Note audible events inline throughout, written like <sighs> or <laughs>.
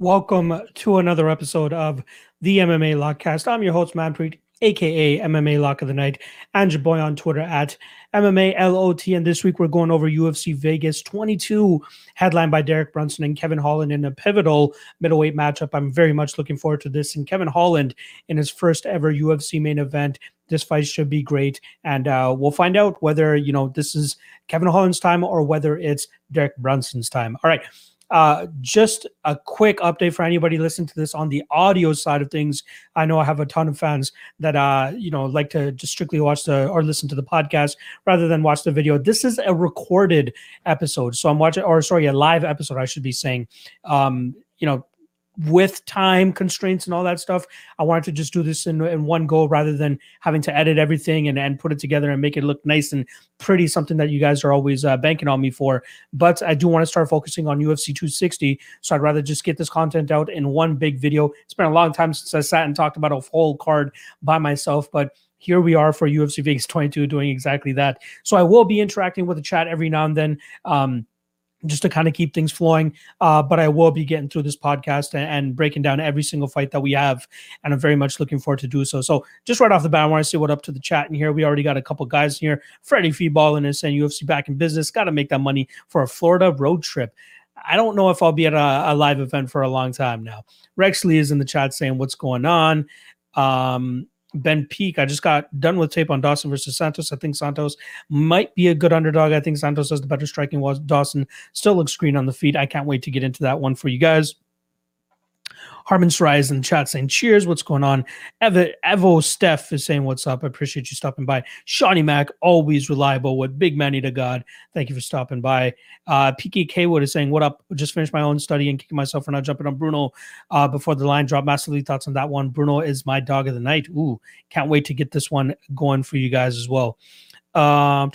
Welcome to another episode of the MMA Lockcast. I'm your host, Manpreet, aka MMA Lock of the Night, and your boy on Twitter at MMA LOT. And this week we're going over UFC Vegas 22, headlined by Derek Brunson and Kevin Holland in a pivotal middleweight matchup. I'm very much looking forward to this. And Kevin Holland in his first ever UFC main event. This fight should be great, and uh, we'll find out whether you know this is Kevin Holland's time or whether it's Derek Brunson's time. All right. Uh, just a quick update for anybody listening to this on the audio side of things. I know I have a ton of fans that uh, you know like to just strictly watch the or listen to the podcast rather than watch the video. This is a recorded episode, so I'm watching, or sorry, a live episode, I should be saying. Um, you know, with time constraints and all that stuff, I wanted to just do this in, in one go rather than having to edit everything and, and put it together and make it look nice and pretty, something that you guys are always uh, banking on me for. But I do want to start focusing on UFC 260. So I'd rather just get this content out in one big video. It's been a long time since I sat and talked about a whole card by myself, but here we are for UFC Vegas 22 doing exactly that. So I will be interacting with the chat every now and then. Um, just to kind of keep things flowing. Uh, but I will be getting through this podcast and, and, breaking down every single fight that we have, and I'm very much looking forward to do so. So just right off the bat, I want to say what up to the chat in here. We already got a couple guys here. Freddie Freeballing is saying UFC back in business. Got to make that money for a Florida road trip. I don't know if I'll be at a, a, live event for a long time now. Rex Lee is in the chat saying what's going on. Um, Ben Peak. I just got done with tape on Dawson versus Santos. I think Santos might be a good underdog. I think Santos has the better striking. Was Dawson still looks green on the feet. I can't wait to get into that one for you guys. Harmon Rise in the chat saying cheers. What's going on? Evo, Evo Steph is saying what's up. I appreciate you stopping by. Shawnee Mac, always reliable. What big manny to God. Thank you for stopping by. Uh, PK Wood is saying what up? Just finished my own study and kicking myself for not jumping on Bruno uh, before the line drop. Massively thoughts on that one. Bruno is my dog of the night. Ooh, can't wait to get this one going for you guys as well. Um,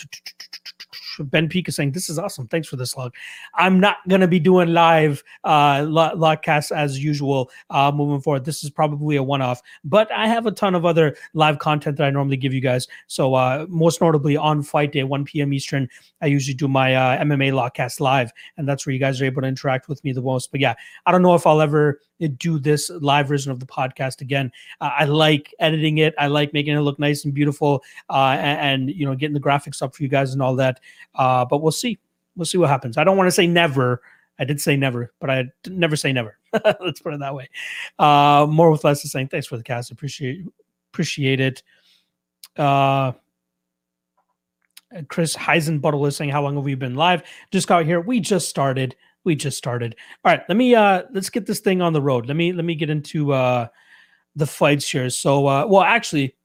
Ben Peak is saying, This is awesome. Thanks for this log. I'm not going to be doing live uh, Lockcasts as usual uh, moving forward. This is probably a one off, but I have a ton of other live content that I normally give you guys. So, uh, most notably on fight day, 1 p.m. Eastern, I usually do my uh, MMA Lockcast live, and that's where you guys are able to interact with me the most. But yeah, I don't know if I'll ever do this live version of the podcast again. Uh, I like editing it. I like making it look nice and beautiful, uh, and, and, you know, getting the graphics up for you guys and all that. Uh, but we'll see. We'll see what happens. I don't want to say never. I did say never, but I never say never. <laughs> Let's put it that way. Uh, more with less is saying thanks for the cast. Appreciate appreciate it. Uh, Chris Heisenbuttle is saying, "How long have we been live? Just got here. We just started we just started. All right, let me uh let's get this thing on the road. Let me let me get into uh the fights here. So uh well actually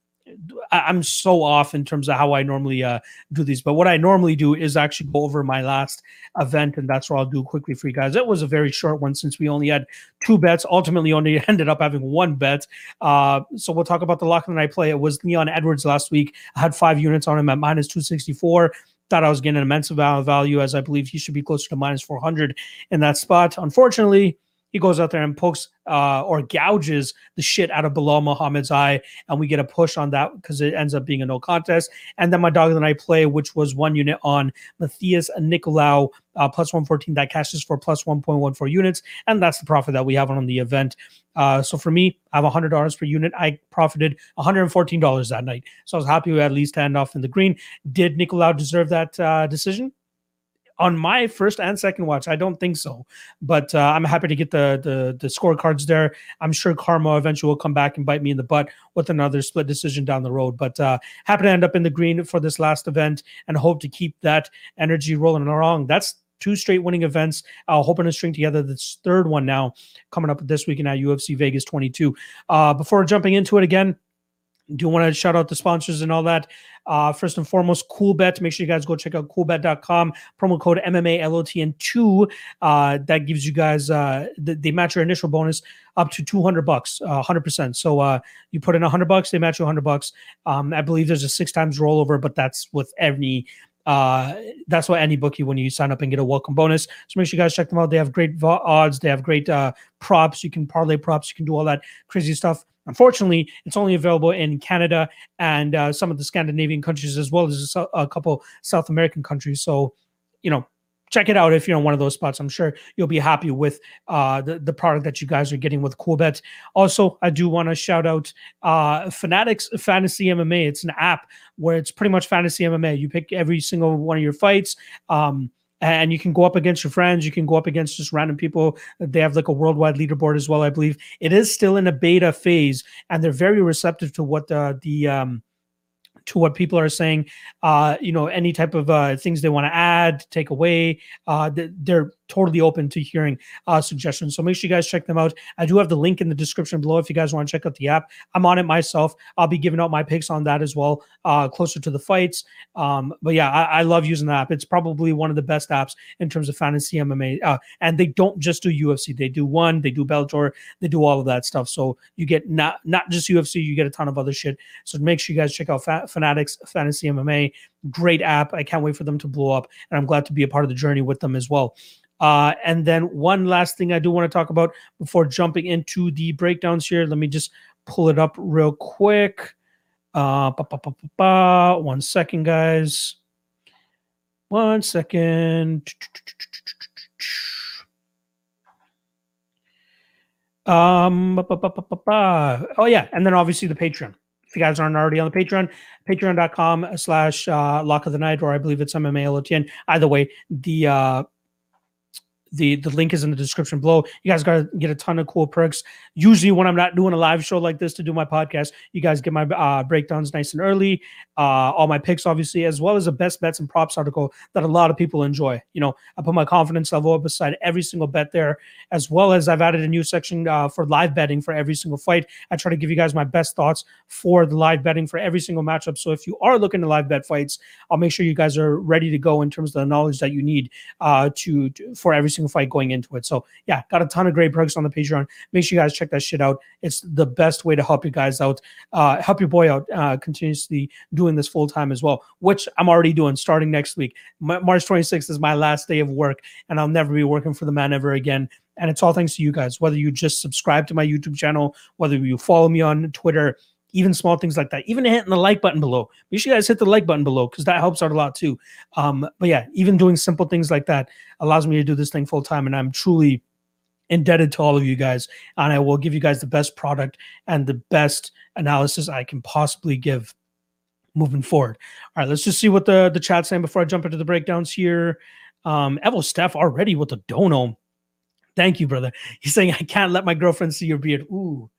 I, am so off in terms of how I normally uh, do these. But what I normally do is actually go over my last event, and that's what I'll do quickly for you guys. It was a very short one since we only had two bets. Ultimately, only <laughs> ended up having one bet. Uh, so we'll talk about the lock that I play. It was Leon Edwards last week. I had five units on him at minus 264 thought I was getting an immense amount of value as I believe he should be closer to minus 400 in that spot. Unfortunately, he goes out there and pokes uh, or gouges the shit out of Belal Muhammad's eye, and we get a push on that because it ends up being a no contest. And then my dog and I play, which was one unit on Matheus Nicolau, uh, plus 114, that cashes for plus 1.14 units, and that's the profit that we have on the event. Uh, so for me, I have $100 per unit. I profited $114 that night. So I was happy we had at least hand off in the green. Did Nicolau deserve that uh, decision? On my first and second watch, I don't think so. But uh, I'm happy to get the the the scorecards there. I'm sure karma eventually will come back and bite me in the butt with another split decision down the road. But uh, happy to end up in the green for this last event and hope to keep that energy rolling along. That's two straight winning events. Uh, hoping to string together this third one now coming up this weekend at UFC Vegas 22. Uh, before jumping into it again, do want to shout out the sponsors and all that. Uh, first and foremost, Coolbet. Make sure you guys go check out coolbet.com. Promo code MMALOTN2. Uh, that gives you guys, uh, they match your initial bonus up to 200 bucks, uh, 100%. So uh, you put in 100 bucks, they match you 100 bucks. Um, I believe there's a six times rollover, but that's with any uh, that's why any bookie when you sign up and get a welcome bonus. So make sure you guys check them out. They have great odds. They have great uh, props. You can parlay props. You can do all that crazy stuff. Unfortunately, it's only available in Canada and uh, some of the Scandinavian countries, as well as a, a couple South American countries. So, you know, check it out if you're in one of those spots. I'm sure you'll be happy with uh, the, the product that you guys are getting with Coolbet. Also, I do want to shout out uh, Fanatics Fantasy MMA. It's an app where it's pretty much fantasy MMA. You pick every single one of your fights. Um, and you can go up against your friends. You can go up against just random people. They have like a worldwide leaderboard as well, I believe. It is still in a beta phase, and they're very receptive to what the the um, to what people are saying. Uh, you know, any type of uh, things they want to add, take away. Uh, they're totally open to hearing uh, suggestions. So make sure you guys check them out. I do have the link in the description below if you guys want to check out the app. I'm on it myself. I'll be giving out my picks on that as well, uh, closer to the fights. Um, but yeah, I, I, love using the app. It's probably one of the best apps in terms of fantasy MMA. Uh, and they don't just do UFC. They do one, they do Bellator, they do all of that stuff. So you get not not just UFC, you get a ton of other shit. So make sure you guys check out Fa- Fanatics Fantasy MMA. Great app. I can't wait for them to blow up, and I'm glad to be a part of the journey with them as well. Uh, and then one last thing I do want to talk about before jumping into the breakdowns here. Let me just pull it up real quick. Uh, one second, guys. One second. Um, oh yeah, and then obviously the Patreon. If you guys aren't already on the Patreon, patreon.com slash uh, lock of the night, or I believe it's MMALOTN. Either way, the uh, the the link is in the description below. You guys got to get a ton of cool perks. Usually, when I'm not doing a live show like this to do my podcast, you guys get my uh, breakdowns nice and early. Uh, all my picks, obviously, as well as a best bets and props article that a lot of people enjoy. You know, I put my confidence level beside every single bet there, as well as I've added a new section uh, for live betting for every single fight. I try to give you guys my best thoughts for the live betting for every single matchup. So if you are looking to live bet fights, I'll make sure you guys are ready to go in terms of the knowledge that you need uh, to, to for every single fight going into it. So yeah, got a ton of great perks on the Patreon. Make sure you guys check that shit out. It's the best way to help you guys out, uh, help your boy out uh, continuously doing this full time as well, which I'm already doing starting next week. March 26th is my last day of work, and I'll never be working for the man ever again. And it's all thanks to you guys, whether you just subscribe to my YouTube channel, whether you follow me on Twitter, even small things like that, even hitting the like button below. Make sure you guys hit the like button below because that helps out a lot too. Um, but yeah, even doing simple things like that allows me to do this thing full time, and I'm truly indebted to all of you guys. And I will give you guys the best product and the best analysis I can possibly give moving forward. All right, let's just see what the the chat's saying before I jump into the breakdowns here. Um, Evo Steph already with the dono. Thank you, brother. He's saying I can't let my girlfriend see your beard. Ooh.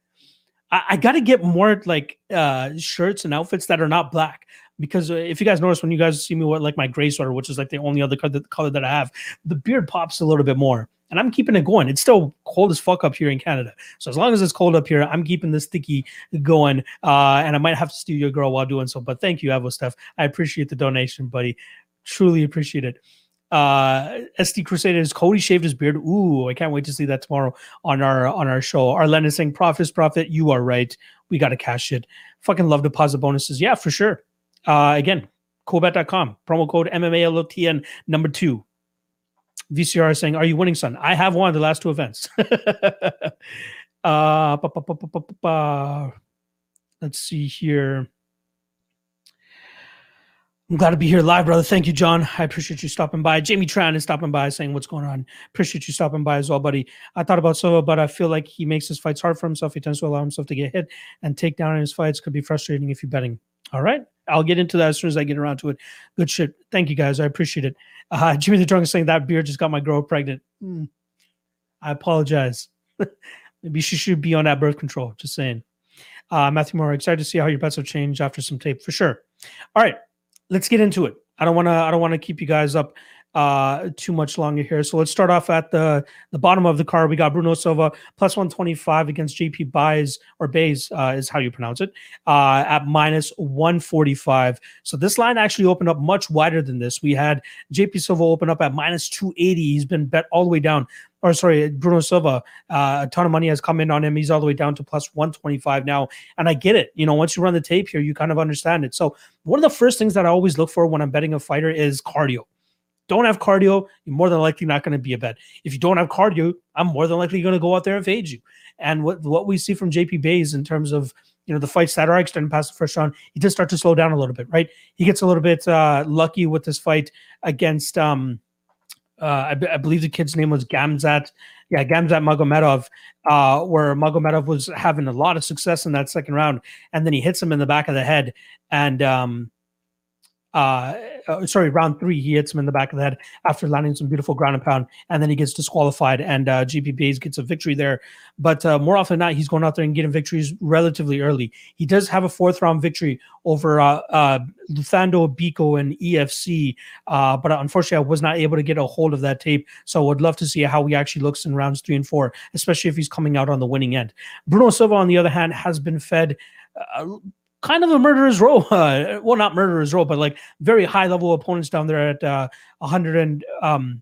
I, I got to get more like uh, shirts and outfits that are not black because uh, if you guys notice when you guys see me with like my gray sweater, which is like the only other color, that I have, the beard pops a little bit more. And I'm keeping it going. It's still cold as fuck up here in Canada. So as long as it's cold up here, I'm keeping this sticky going. Uh, and I might have to steal your girl while doing so. But thank you, Evo Steph. I appreciate the donation, buddy. Truly appreciate it uh SD Crusaders Cody shaved his beard. Ooh, I can't wait to see that tomorrow on our on our show. Arlen is saying profit is profit. You are right. We gotta cash it. Fucking love deposit bonuses. Yeah, for sure. Uh again, coolbet.com. Promo code MMALOTN number two. VCR saying, Are you winning, son? I have won the last two events. <laughs> uh let's see here. I'm glad to be here live, brother. Thank you, John. I appreciate you stopping by. Jamie Tran is stopping by saying what's going on. Appreciate you stopping by as well, buddy. I thought about Silva, but I feel like he makes his fights hard for himself. He tends to allow himself to get hit and take down in his fights. Could be frustrating if you're betting. All right. I'll get into that as soon as I get around to it. Good shit. Thank you, guys. I appreciate it. Uh, <laughs> Jimmy the Drunk is saying that beer just got my girl pregnant. Mm. I apologize. <laughs> Maybe she should be on that birth control. Just saying. Uh, Matthew Moore, excited to see how your bets have changed after some tape for sure. All right let's get into it. I don't want to. I don't want to keep you guys up uh too much longer here. So let's start off at the the bottom of the card. We got Bruno Silva plus 125 against JP Buys or Bays uh, is how you pronounce it uh at minus 145. So this line actually opened up much wider than this. We had JP Silva open up at minus 280. He's been bet all the way down or sorry, Bruno Silva, uh, a ton of money has come in on him. He's all the way down to plus 125 now. And I get it. You know, once you run the tape here, you kind of understand it. So, one of the first things that I always look for when I'm betting a fighter is cardio. Don't have cardio, you're more than likely not going to be a bet. If you don't have cardio, I'm more than likely going to go out there and fade you. And what, what we see from JP Bays in terms of you know the fights that are extended past the first round, he does start to slow down a little bit, right? He gets a little bit uh, lucky with this fight against um, I, b- I believe the kid's name was Gamzat. Yeah, Gamzat Magomedov, uh, where Magomedov was having a lot of success in that second round, and then he hits him in the back of the head, and um, uh, uh, sorry, round three, he hits him in the back of the head after landing some beautiful ground and pound, and then he gets disqualified, and uh, JP Buys gets a victory there. But uh, more often than not, he's going out there and getting victories relatively early. He does have a fourth round victory over uh, uh, Luthando Biko and EFC, uh, but unfortunately, I was not able to get a hold of that tape. So I would love to see how he actually looks in rounds three and four, especially if he's coming out on the winning end. Bruno Silva, on the other hand, has been fed. Uh, kind of a murderer's row. <laughs> Uh, well, not murderer's row, but like very high level opponents down there at uh, 100 and um,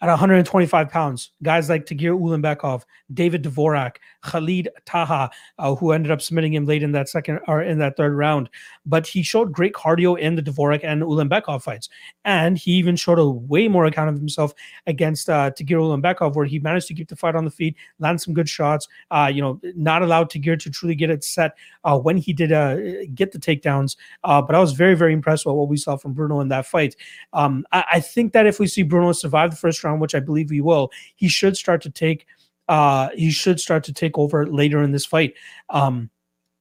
at 125 pounds. Guys like Tagir Ulanbekov, David Dvorak, Khalid Taha, uh, who ended up submitting him late in that second or in that third round. But he showed great cardio in the Dvorak and Ulanbekov fights. And he even showed a way more account of himself against uh, Tagir Ulanbekov, where he managed to keep the fight on the feet, land some good shots. Uh, you know, not allowed Tagir to truly get it set uh, when he did uh, get the takedowns. Uh, but I was very, very impressed with what we saw from Bruno in that fight. Um, I, I think that if we see Bruno survive the first round, which I believe he will, he should start to take – uh, he should start to take over later in this fight. Um,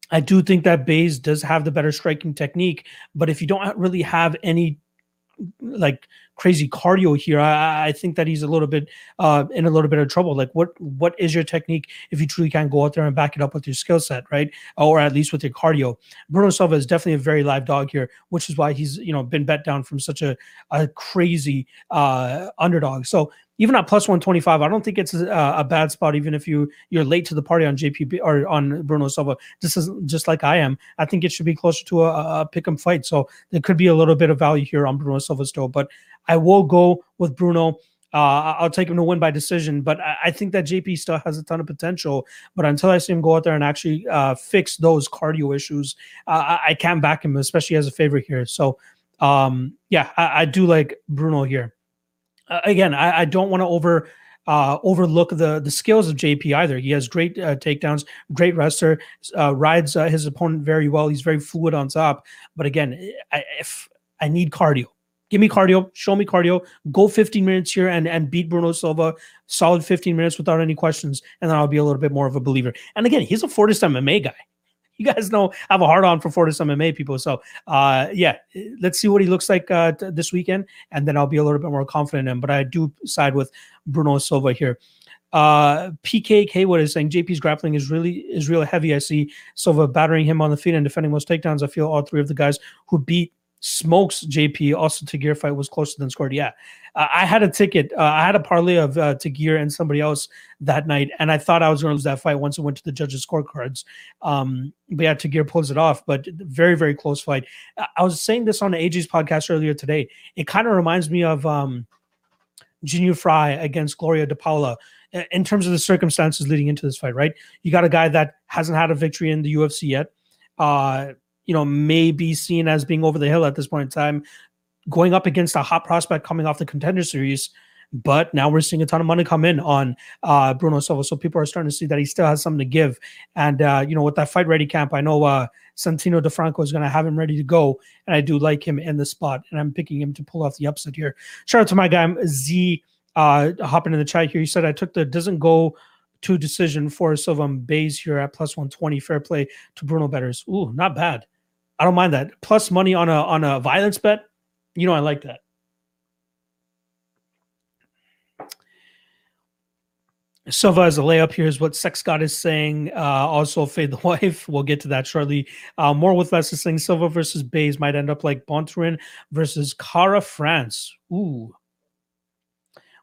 I do think that Buys does have the better striking technique, but if you don't really have any like crazy cardio here, I, I think that he's a little bit uh, in a little bit of trouble. Like, what what is your technique if you truly can't go out there and back it up with your skill set, right? Or at least with your cardio. Bruno Silva is definitely a very live dog here, which is why he's you know been bet down from such a a crazy uh, underdog. So even at plus 125 i don't think it's a, a, bad spot even if you you're late to the party on jp or on bruno silva. Just as just like i am. I think it should be closer to a, a pick 'em fight. So there could be a little bit of value here on bruno silva still but i will go with bruno. Uh, I'll take him to win by decision, but I, I, think that JP still has a ton of potential. But until I see him go out there and actually uh, fix those cardio issues, uh, I, I, can't back him, especially as a favorite here. So, um, yeah, I, I do like Bruno here uh, again, I, I don't want to over uh, overlook the the skills of JP either. He has great uh, takedowns, great wrestler, uh, rides uh, his opponent very well. He's very fluid on top. But again, I, if I need cardio, give me cardio, show me cardio, go 15 minutes here and and beat Bruno Silva, solid 15 minutes without any questions, and then I'll be a little bit more of a believer. And again, he's a Fortis MMA guy <laughs> you guys know I have a hard on for Fortis MMA people. So uh, yeah, let's see what he looks like uh, t- this weekend, and then I'll be a little bit more confident in him. But I do side with Bruno Silva here. Uh, PKK what is saying JP's grappling is really is real heavy. I see Silva battering him on the feet and defending most takedowns. I feel all three of the guys who beat smokes JP. Also, Tagir fight was closer than scored. Yeah, uh, I had a ticket. Uh, I had a parlay of uh, Tagir and somebody else that night, and I thought I was going to lose that fight once it went to the judges' scorecards. Um, but yeah, Tagir pulls it off. But very, very close fight. I was saying this on AJ's podcast earlier today. It kind of reminds me of um, Jinh Yu Frey against Gloria De Paula in terms of the circumstances leading into this fight. Right, you got a guy that hasn't had a victory in the UFC yet. Uh, you know, may be seen as being over the hill at this point in time, going up against a hot prospect coming off the contender series. But now we're seeing a ton of money come in on uh, Bruno Silva. So people are starting to see that he still has something to give. And, uh, you know, with that fight ready camp, I know uh, Santino DeFranco is going to have him ready to go. And I do like him in the spot. And I'm picking him to pull off the upset here. Shout out to my guy, Z, uh, hopping in the chat here. He said, I took the doesn't go to decision for Silva Buys here at plus 120. Fair play to Bruno Betters. Ooh, not bad. I don't mind that. Plus money on a on a violence bet. You know, I like that. Silva as a layup. Here's what Sex God is saying. Uh, also, fade the <laughs> wife. We'll get to that shortly. Uh, more with less is saying Silva versus Buys might end up like Bontorin versus Kara France. Ooh,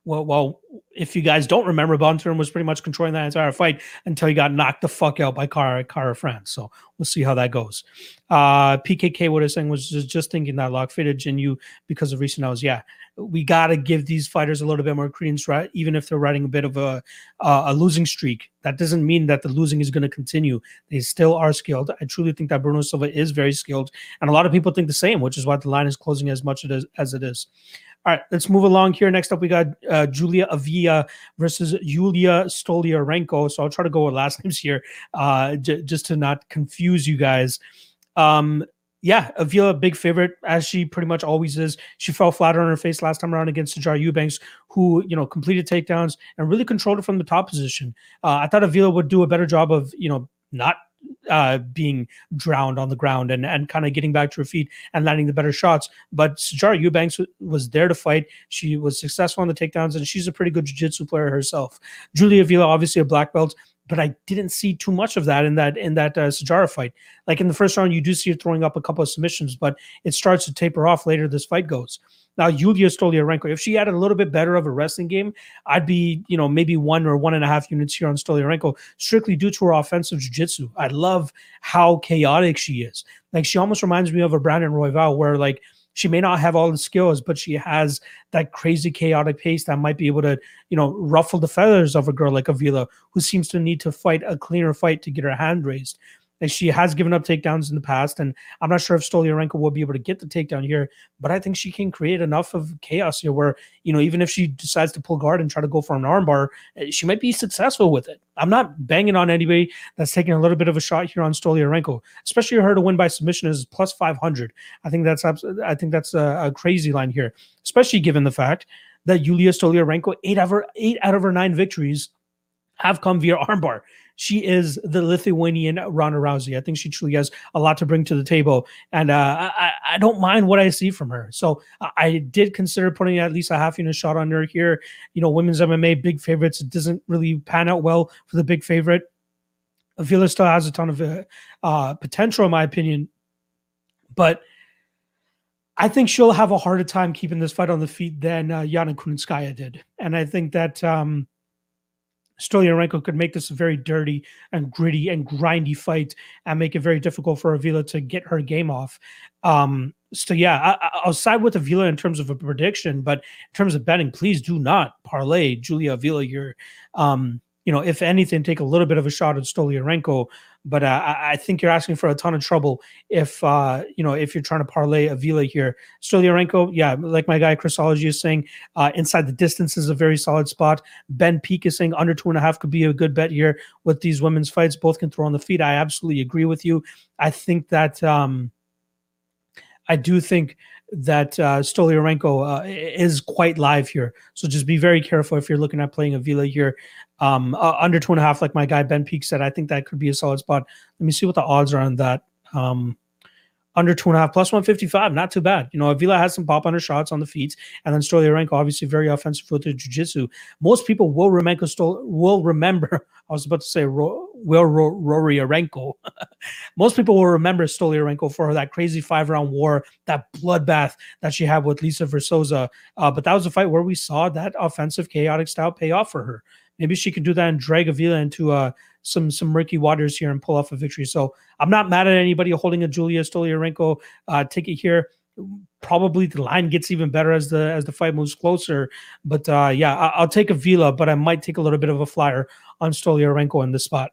well, well, if you guys don't remember, Bontorin was pretty much controlling that entire fight until he got knocked the fuck out by Kara, Kara France. So we'll see how that goes. Uh, PKK, what I was saying was just, just thinking that lock fitted Yu because of recent hours. Yeah, we got to give these fighters a little bit more credence, right? Even if they're riding a bit of a, uh, a losing streak, that doesn't mean that the losing is going to continue. They still are skilled. I truly think that Bruno Silva is very skilled. And a lot of people think the same, which is why the line is closing as much as, as it is. All right, let's move along here. Next up, we got uh, Julia Avila versus Julia Stoliarenko. So I'll try to go with last <laughs> names here uh, j- just to not confuse you guys. Um, yeah, Avila, big favorite, as she pretty much always is. She fell flat on her face last time around against Sijara Eubanks, who, you know, completed takedowns and really controlled it from the top position. Uh, I thought Avila would do a better job of, you know, not uh, being drowned on the ground and, and kind of getting back to her feet and landing the better shots. But Sijara Eubanks was there to fight. She was successful on the takedowns, and she's a pretty good jiu-jitsu player herself. Julia Avila, obviously a black belt but I didn't see too much of that in that in that uh, Sijara fight. Like in the first round, you do see her throwing up a couple of submissions, but it starts to taper off later. This fight goes. Now, Yulia Stoliarenko, if she had a little bit better of a wrestling game, I'd be, you know, maybe one or one and a half units here on Stoliarenko, strictly due to her offensive jiu-jitsu. I love how chaotic she is. Like she almost reminds me of a Brandon Royval, where like she may not have all the skills, but she has that crazy chaotic pace that might be able to, you know, ruffle the feathers of a girl like Avila, who seems to need to fight a cleaner fight to get her hand raised. And she has given up takedowns in the past, and I'm not sure if Stoliarenko will be able to get the takedown here, but I think she can create enough of chaos here where, you know, even if she decides to pull guard and try to go for an armbar, eh, she might be successful with it. I'm not banging on anybody that's taking a little bit of a shot here on Stoliarenko, especially her to win by submission is plus 500. I think that's I think that's a, a crazy line here, especially given the fact that Yulia Stoliarenko eight out of her, eight out of her nine victories have come via armbar she is the Lithuanian Ronda Rousey. I think she truly has a lot to bring to the table, and uh, I, I don't mind what I see from her. So I did consider putting at least a half unit shot on her here. You know, women's MMA big favorites. It doesn't really pan out well for the big favorite. Avila still has a ton of uh, uh, potential, in my opinion, but I think she'll have a harder time keeping this fight on the feet than uh, Yana Kunitskaya did, and I think that. Um, Stoliarenko could make this a very dirty and gritty and grindy fight and make it very difficult for Avila to get her game off. Um, so yeah, I, will side with Avila in terms of a prediction, but in terms of betting, please do not parlay Julia Avila here. Um, you know, if anything, take a little bit of a shot at Stoliarenko but uh, I, think you're asking for a ton of trouble if uh, you know if you're trying to parlay Avila here. Stoliarenko, yeah, like my guy Chrisology is saying, uh, inside the distance is a very solid spot. Ben Peak is saying under two and a half could be a good bet here with these women's fights. Both can throw on the feet. I absolutely agree with you. I think that um, I do think that uh, Stoliarenko uh, is quite live here. So just be very careful if you're looking at playing Avila here. Um, uh, under two and a half, like my guy Ben Peak said, I think that could be a solid spot. Let me see what the odds are on that. Um, under two and a half plus 155 not too bad. You know avila has some pop under shots on the feet and then Stoliarenko obviously very offensive the jiu-jitsu. Most people will remember will remember <laughs> i was about to say will Ro, Roriarenko <laughs> most people will remember Stoliarenko for that crazy five round war that bloodbath that she had with lisa Verzosa. Uh, but that was a fight where we saw that offensive chaotic style pay off for her maybe she could do that and drag avila into a some some murky waters here and pull off a victory. So I'm not mad at anybody holding a Julia Stoliarenko uh, ticket here. Probably the line gets even better as the as the fight moves closer. But uh, yeah, I, will take Avila, but I might take a little bit of a flyer on Stoliarenko in this spot.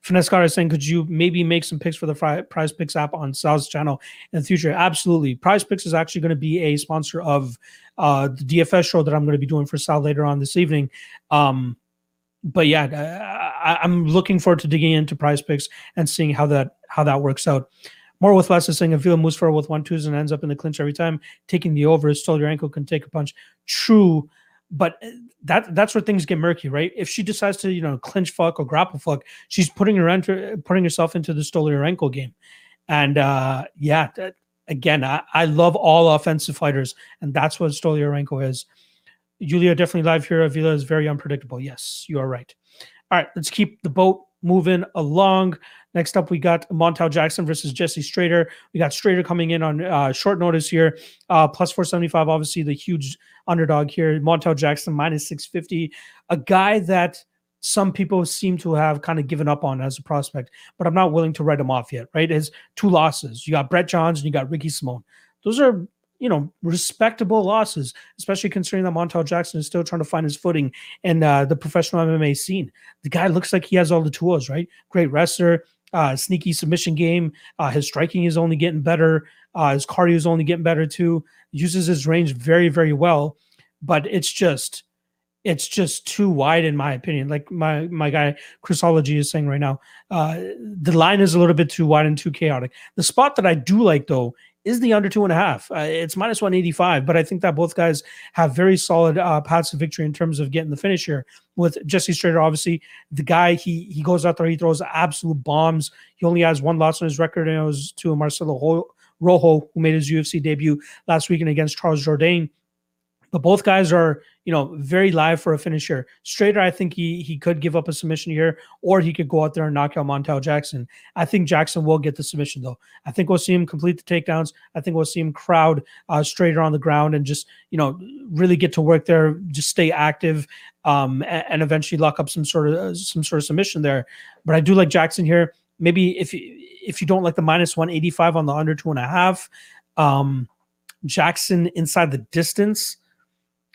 Finesse is saying, could you maybe make some picks for the Prize Picks app on Sal's channel in the future? Absolutely. Prize Picks is actually going to be a sponsor of uh, the DFS show that I'm going to be doing for Sal later on this evening. Um, but yeah, I, am looking forward to digging into prize picks and seeing how that how that works out. More with less is saying Avila moves forward with one twos and ends up in the clinch every time, taking the over. Is Stoliarenko can take a punch. True, but uh, that that's where things get murky, right? If she decides to you know clinch fuck or grapple fuck, she's putting her enter, putting herself into the ankle game. And uh, yeah, that, again, I, I love all offensive fighters, and that's what ankle is. Julia definitely live here. Avila is very unpredictable. Yes, you are right. All right, let's keep the boat moving along. Next up, we got Montel Jackson versus Jesse Strader. We got Strader coming in on uh, short notice here, uh, plus 475. Obviously, the huge underdog here. Montel Jackson minus 650. A guy that some people seem to have kind of given up on as a prospect, but I'm not willing to write him off yet, right? His two losses. You got Brett Johns and you got Ricky Simon. Those are you know, respectable losses, especially considering that Montel Jackson is still trying to find his footing in uh, the professional MMA scene. The guy looks like he has all the tools, right? Great wrestler, uh, sneaky submission game. Uh, his striking is only getting better. Uh, his cardio is only getting better too. Uses his range very, very well, but it's just it's just too wide in my opinion. Like my my guy Chrisology is saying right now, uh, the line is a little bit too wide and too chaotic. The spot that I do like though is the under two and a half. Uh, it's minus one eighty five, but I think that both guys have very solid uh, paths to victory in terms of getting the finish here. With Jesse Strader, obviously the guy he he goes out there, he throws absolute bombs. He only has one loss on his record, and it was to Marcelo Rojo, who made his UFC debut last weekend against Charles Jourdain. But both guys are, you know, very live for a finisher. Strader, I think he he could give up a submission here, or he could go out there and knock out Montel Jackson. I think Jackson will get the submission though. I think we'll see him complete the takedowns. I think we'll see him crowd uh, Strader on the ground and just, you know, really get to work there, just stay active, um, and, and eventually lock up some sort of uh, some sort of submission there. But I do like Jackson here. Maybe if if you don't like the minus one eighty five on the under two and a half, um, Jackson inside the distance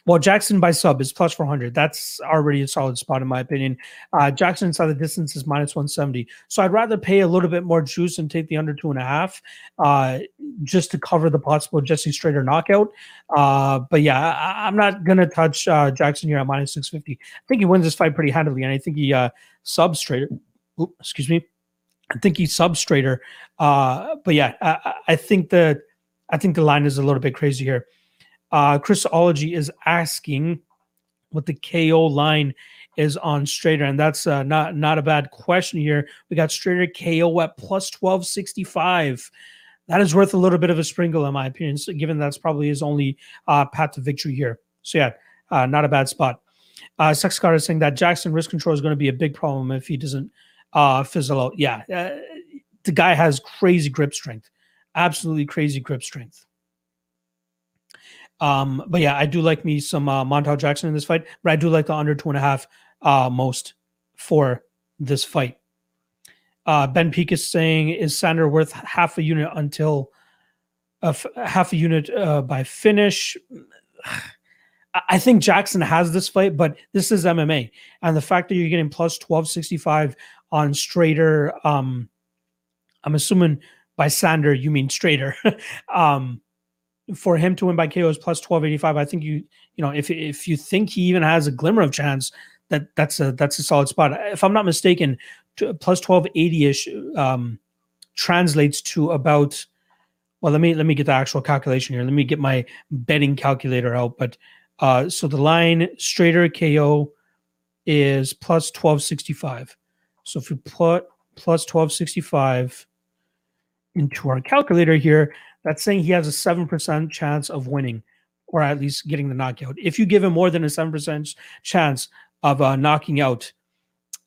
well, Jackson by sub is plus 400. That's already a solid spot, in my opinion. Uh, Jackson inside the distance is minus 170. So I'd rather pay a little bit more juice and take the under two and a half uh, just to cover the possible Jesse Strader knockout. Uh, but yeah, I, am not going to touch uh, Jackson here at minus 650. I think he wins this fight pretty handily, and I think he uh, subs Strader. Excuse me. I think he subs Strader. Uh, but yeah, I, I think the I think the line is a little bit crazy here. Uh, Chrisology is asking what the KO line is on Strader, and that's uh, not not a bad question here. We got Strader KO at plus twelve sixty five. That is worth a little bit of a sprinkle, in my opinion, so given that's probably his only uh, path to victory here. So yeah, uh, not a bad spot. Uh, Sex Scott is saying that Jackson wrist control is going to be a big problem if he doesn't uh, fizzle out. Yeah, uh, the guy has crazy grip strength, absolutely crazy grip strength. Um, but yeah, I do like me some uh, Montel Jackson in this fight, but I do like the under two and a half uh, most for this fight. Uh, ben Peak is saying, is Sander worth half a unit until a f- half a unit uh, by finish? I think Jackson has this fight, but this is MMA, and the fact that you're getting plus twelve sixty five on Strader, um, I'm assuming by Sander you mean Strader. <laughs> um, for him to win by KO is plus 1285. I think you, you know, if if you think he even has a glimmer of chance, that that's a that's a solid spot. If I'm not mistaken, plus 1280-ish um, translates to about well, let me let me get the actual calculation here. Let me get my betting calculator out. But uh, so the line Strader KO is plus 1265. So if we put plus 1265 into our calculator here, that's saying he has a 7% chance of winning or at least getting the knockout. If you give him more than a 7% chance of uh, knocking out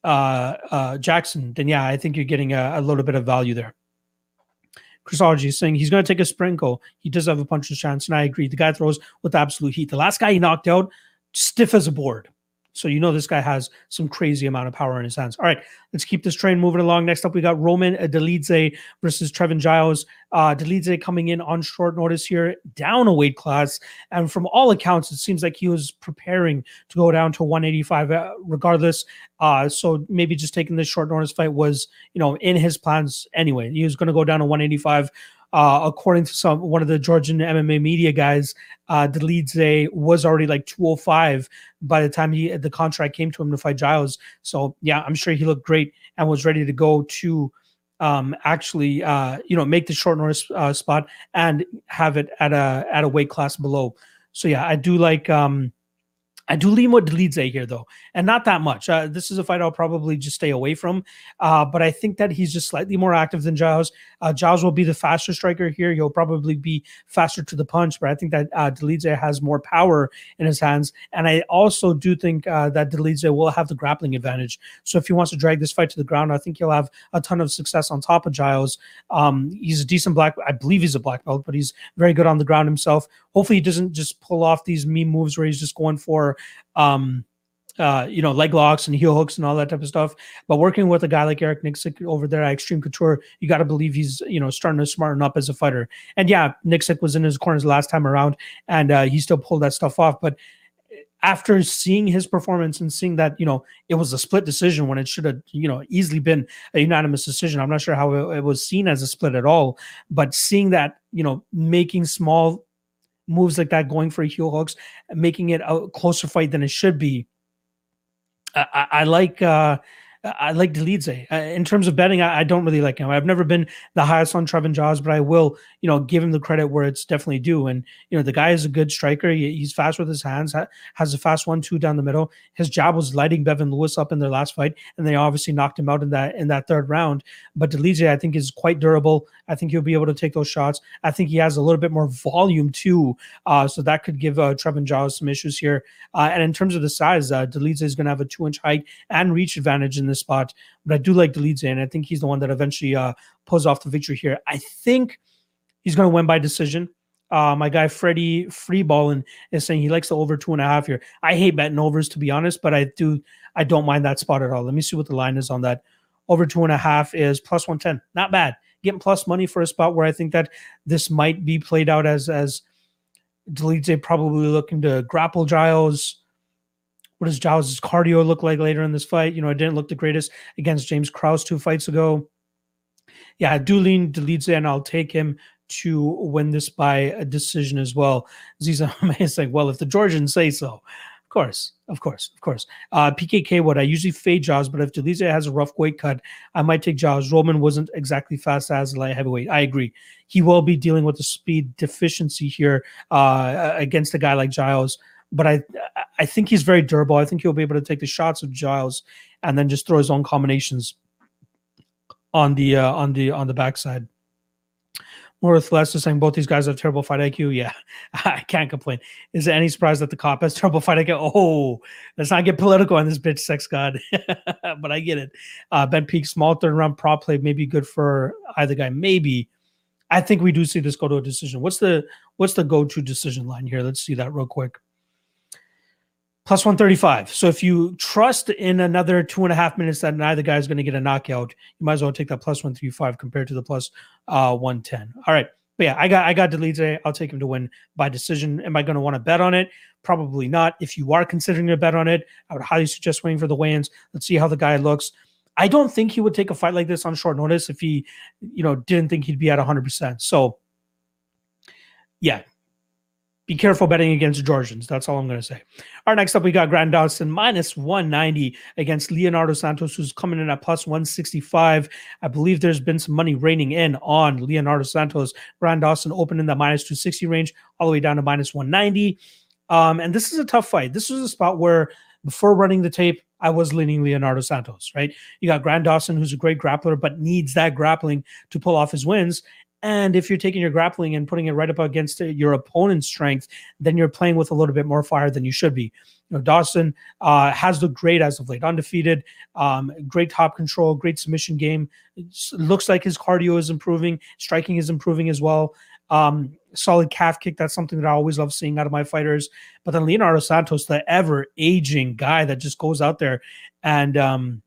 uh, uh, Jackson, then yeah, I think you're getting a, a little bit of value there. Chrisology is saying he's going to take a sprinkle. He does have a puncher's chance, and I agree. The guy throws with absolute heat. The last guy he knocked out, stiff as a board. So you know this guy has some crazy amount of power in his hands. All right, let's keep this train moving along. Next up, we got Roman Dolidze versus Trevin Giles. Uh, coming in on short notice here, down a weight class, and from all accounts, it seems like he was preparing to go down to 185. Uh, regardless, uh, so maybe just taking this short notice fight was, you know, in his plans anyway. He was going to go down to 185. Uh, according to some one of the Georgian MMA media guys, uh, Dolidze was already like 205 by the time he the contract came to him to fight Giles. So yeah, I'm sure he looked great and was ready to go to um, actually uh, you know make the short notice uh, spot and have it at a at a weight class below. So yeah, I do like um, I do lean with Dolidze here, though, and not that much. Uh, this is a fight I'll probably just stay away from. Uh, but I think that he's just slightly more active than Giles. Uh, Giles will be the faster striker here. He'll probably be faster to the punch, but I think that uh, Dolidze has more power in his hands. And I also do think uh, that Dolidze will have the grappling advantage. So if he wants to drag this fight to the ground, I think he'll have a ton of success on top of Giles. Um, he's a decent black, I believe he's a black belt, but he's very good on the ground himself. Hopefully, he doesn't just pull off these meme moves where he's just going for um, uh, you know, leg locks and heel hooks and all that type of stuff. But working with a guy like Eric Nicksick over there at Extreme Couture, you got to believe he's, you know, starting to smarten up as a fighter. And yeah, Nicksick was in his corners last time around and uh, he still pulled that stuff off. But after seeing his performance and seeing that, you know, it was a split decision when it should have, you know, easily been a unanimous decision. I'm not sure how it, it was seen as a split at all, but seeing that, you know, making small moves like that, going for heel hooks, making it a closer fight than it should be. I, I, I like uh, I like Dolidze. Uh, in terms of betting, I, I, don't really like him. I've never been the highest on Trevin Giles, but I will, you know, give him the credit where it's definitely due. And you know, the guy is a good striker. He, he's fast with his hands. Has a fast one-two down the middle. His job was lighting Bevon Lewis up in their last fight, and they obviously knocked him out in that in that third round. But Dolidze, I think, is quite durable. I think he'll be able to take those shots. I think he has a little bit more volume too, uh, so that could give uh, Trevin Giles some issues here. Uh, and in terms of the size, uh, is going to have a two-inch height and reach advantage in this spot. But I do like Dolidze, and I think he's the one that eventually uh, pulls off the victory here. I think he's going to win by decision. Uh, my guy Freddie Freeballing is saying he likes the over two and a half here. I hate betting overs to be honest, but I do I don't mind that spot at all. Let me see what the line is on that. Over two and a half is plus one ten. Not bad. Getting plus money for a spot where I think that this might be played out as as Dolidze probably looking to grapple Giles what does Giles' cardio look like later in this fight? You know, it didn't look the greatest against James Krause two fights ago. Yeah, lean Dolidze, and I'll take him to win this by a decision as well. Ziza <laughs> is like, well, if the Georgians say so. Of course, of course, of course. Uh, PKK, what I usually fade Jaws, but if Dolidze has a rough weight cut, I might take Jaws. Roman wasn't exactly fast as a light heavyweight. I agree. He will be dealing with a speed deficiency here uh, against a guy like Giles but I I think he's very durable. I think he'll be able to take the shots of Giles and then just throw his own combinations on the uh, on the on the backside. More with less is saying both these guys have terrible fight IQ. Yeah, <laughs> I can't complain. Is there any surprise that the cop has terrible fight IQ? Oh, let's not get political on this bitch, sex god. <laughs> but I get it. Uh, ben Peak, small third round prop play may be good for either guy. Maybe. I think we do see this go to a decision. What's the what's the go to decision line here? Let's see that real quick plus 135. So if you trust in another two and a half minutes that neither guy is going to get a knockout, you might as well take that plus 135 compared to the plus, uh, 110. All right. But yeah, I got I got Dolidze. I'll take him to win by decision. Am I going to want to bet on it? Probably not. If you are considering a bet on it, I would highly suggest waiting for the weigh-ins. Let's see how the guy looks. I don't think he would take a fight like this on short notice if he, you know, didn't think he'd be at 100%. So, yeah, be careful betting against Georgians. That's all I'm going to say. All right, next up, we got Grant Dawson minus 190 against Leonardo Santos, who's coming in at plus 165. I believe there's been some money raining in on Leonardo Santos. Grant Dawson opened in the minus 260 range, all the way down to minus 190. Um, and this is a tough fight. This was a spot where before running the tape, I was leaning Leonardo Santos, right? You got Grant Dawson, who's a great grappler, but needs that grappling to pull off his wins. And if you're taking your grappling and putting it right up against your opponent's strength, then you're playing with a little bit more fire than you should be. You know, Dawson uh, has looked great as of late, undefeated, um, great top control, great submission game. Looks like his cardio is improving, striking is improving as well. Um, solid calf kick. That's something that I always love seeing out of my fighters. But then Leonardo Santos, the ever aging guy that just goes out there and um,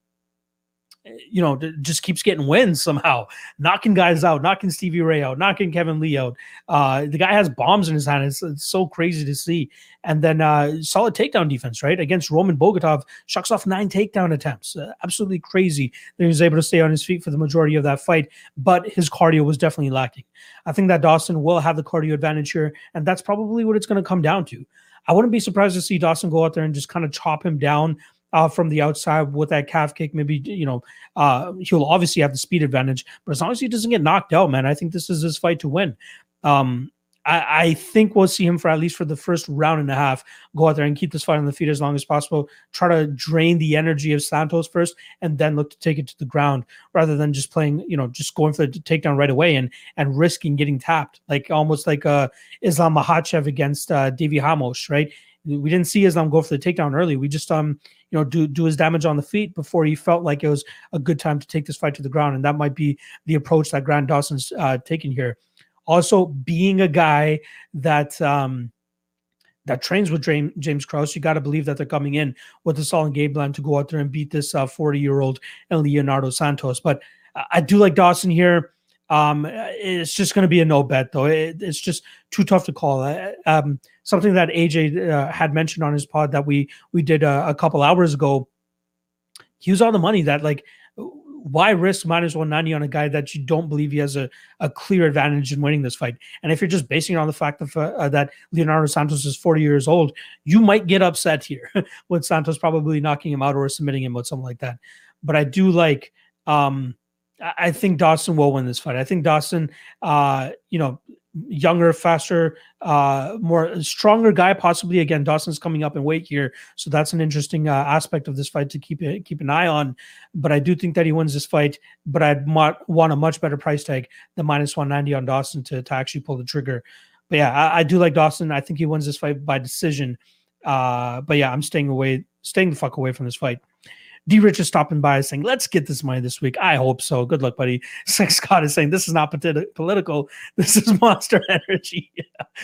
you know, just keeps getting wins somehow, knocking guys out, knocking Stevie Ray out, knocking Kevin Lee out. Uh, the guy has bombs in his hand. It's, it's so crazy to see. And then uh, solid takedown defense, right? Against Roman Bogatov, shucks off nine takedown attempts. Uh, absolutely crazy that he was able to stay on his feet for the majority of that fight, but his cardio was definitely lacking. I think that Dawson will have the cardio advantage here, and that's probably what it's going to come down to. I wouldn't be surprised to see Dawson go out there and just kind of chop him down uh, from the outside with that calf kick. Maybe you know uh, he'll obviously have the speed advantage, but as long as he doesn't get knocked out, man, I think this is his fight to win. Um, I, I, think we'll see him for at least for the first round and a half go out there and keep this fight on the feet as long as possible. Try to drain the energy of Santos first, and then look to take it to the ground rather than just playing, you know, just going for the takedown right away and and risking getting tapped, like almost like uh, Islam Makhachev against uh, Davy Ramos, right? We didn't see Islam go for the takedown early. We just um you know do do his damage on the feet before he felt like it was a good time to take this fight to the ground, and that might be the approach that Grant Dawson's uh, taking here. Also, being a guy that um that trains with James, Krause, you got to believe that they're coming in with a solid game plan to go out there and beat this 40 uh, year old and Leonardo Santos. But I do like Dawson here. Um, it's just going to be a no bet, though. It, it's just too tough to call. Uh, um, something that AJ uh, had mentioned on his pod that we we did a, a couple hours ago. He was on the money that like why risk minus 190 on a guy that you don't believe he has a, a clear advantage in winning this fight? And if you're just basing it on the fact of, uh, that Leonardo Santos is 40 years old, you might get upset here <laughs> with Santos probably knocking him out or submitting him with something like that. But I do like, um, I think Dawson will win this fight. I think Dawson, uh, you know, younger, faster, uh, more stronger guy. Possibly again, Dawson's coming up in weight here, so that's an interesting uh, aspect of this fight to keep keep an eye on. But I do think that he wins this fight. But I'd want a much better price tag than minus one ninety on Dawson to to actually pull the trigger. But yeah, I, I do like Dawson. I think he wins this fight by decision. Uh, but yeah, I'm staying away, staying the fuck away from this fight. D Rich is stopping by saying, let's get this money this week. I hope so. Good luck, buddy. <laughs> Sex Scott is saying, this is not political. This is <laughs> monster energy.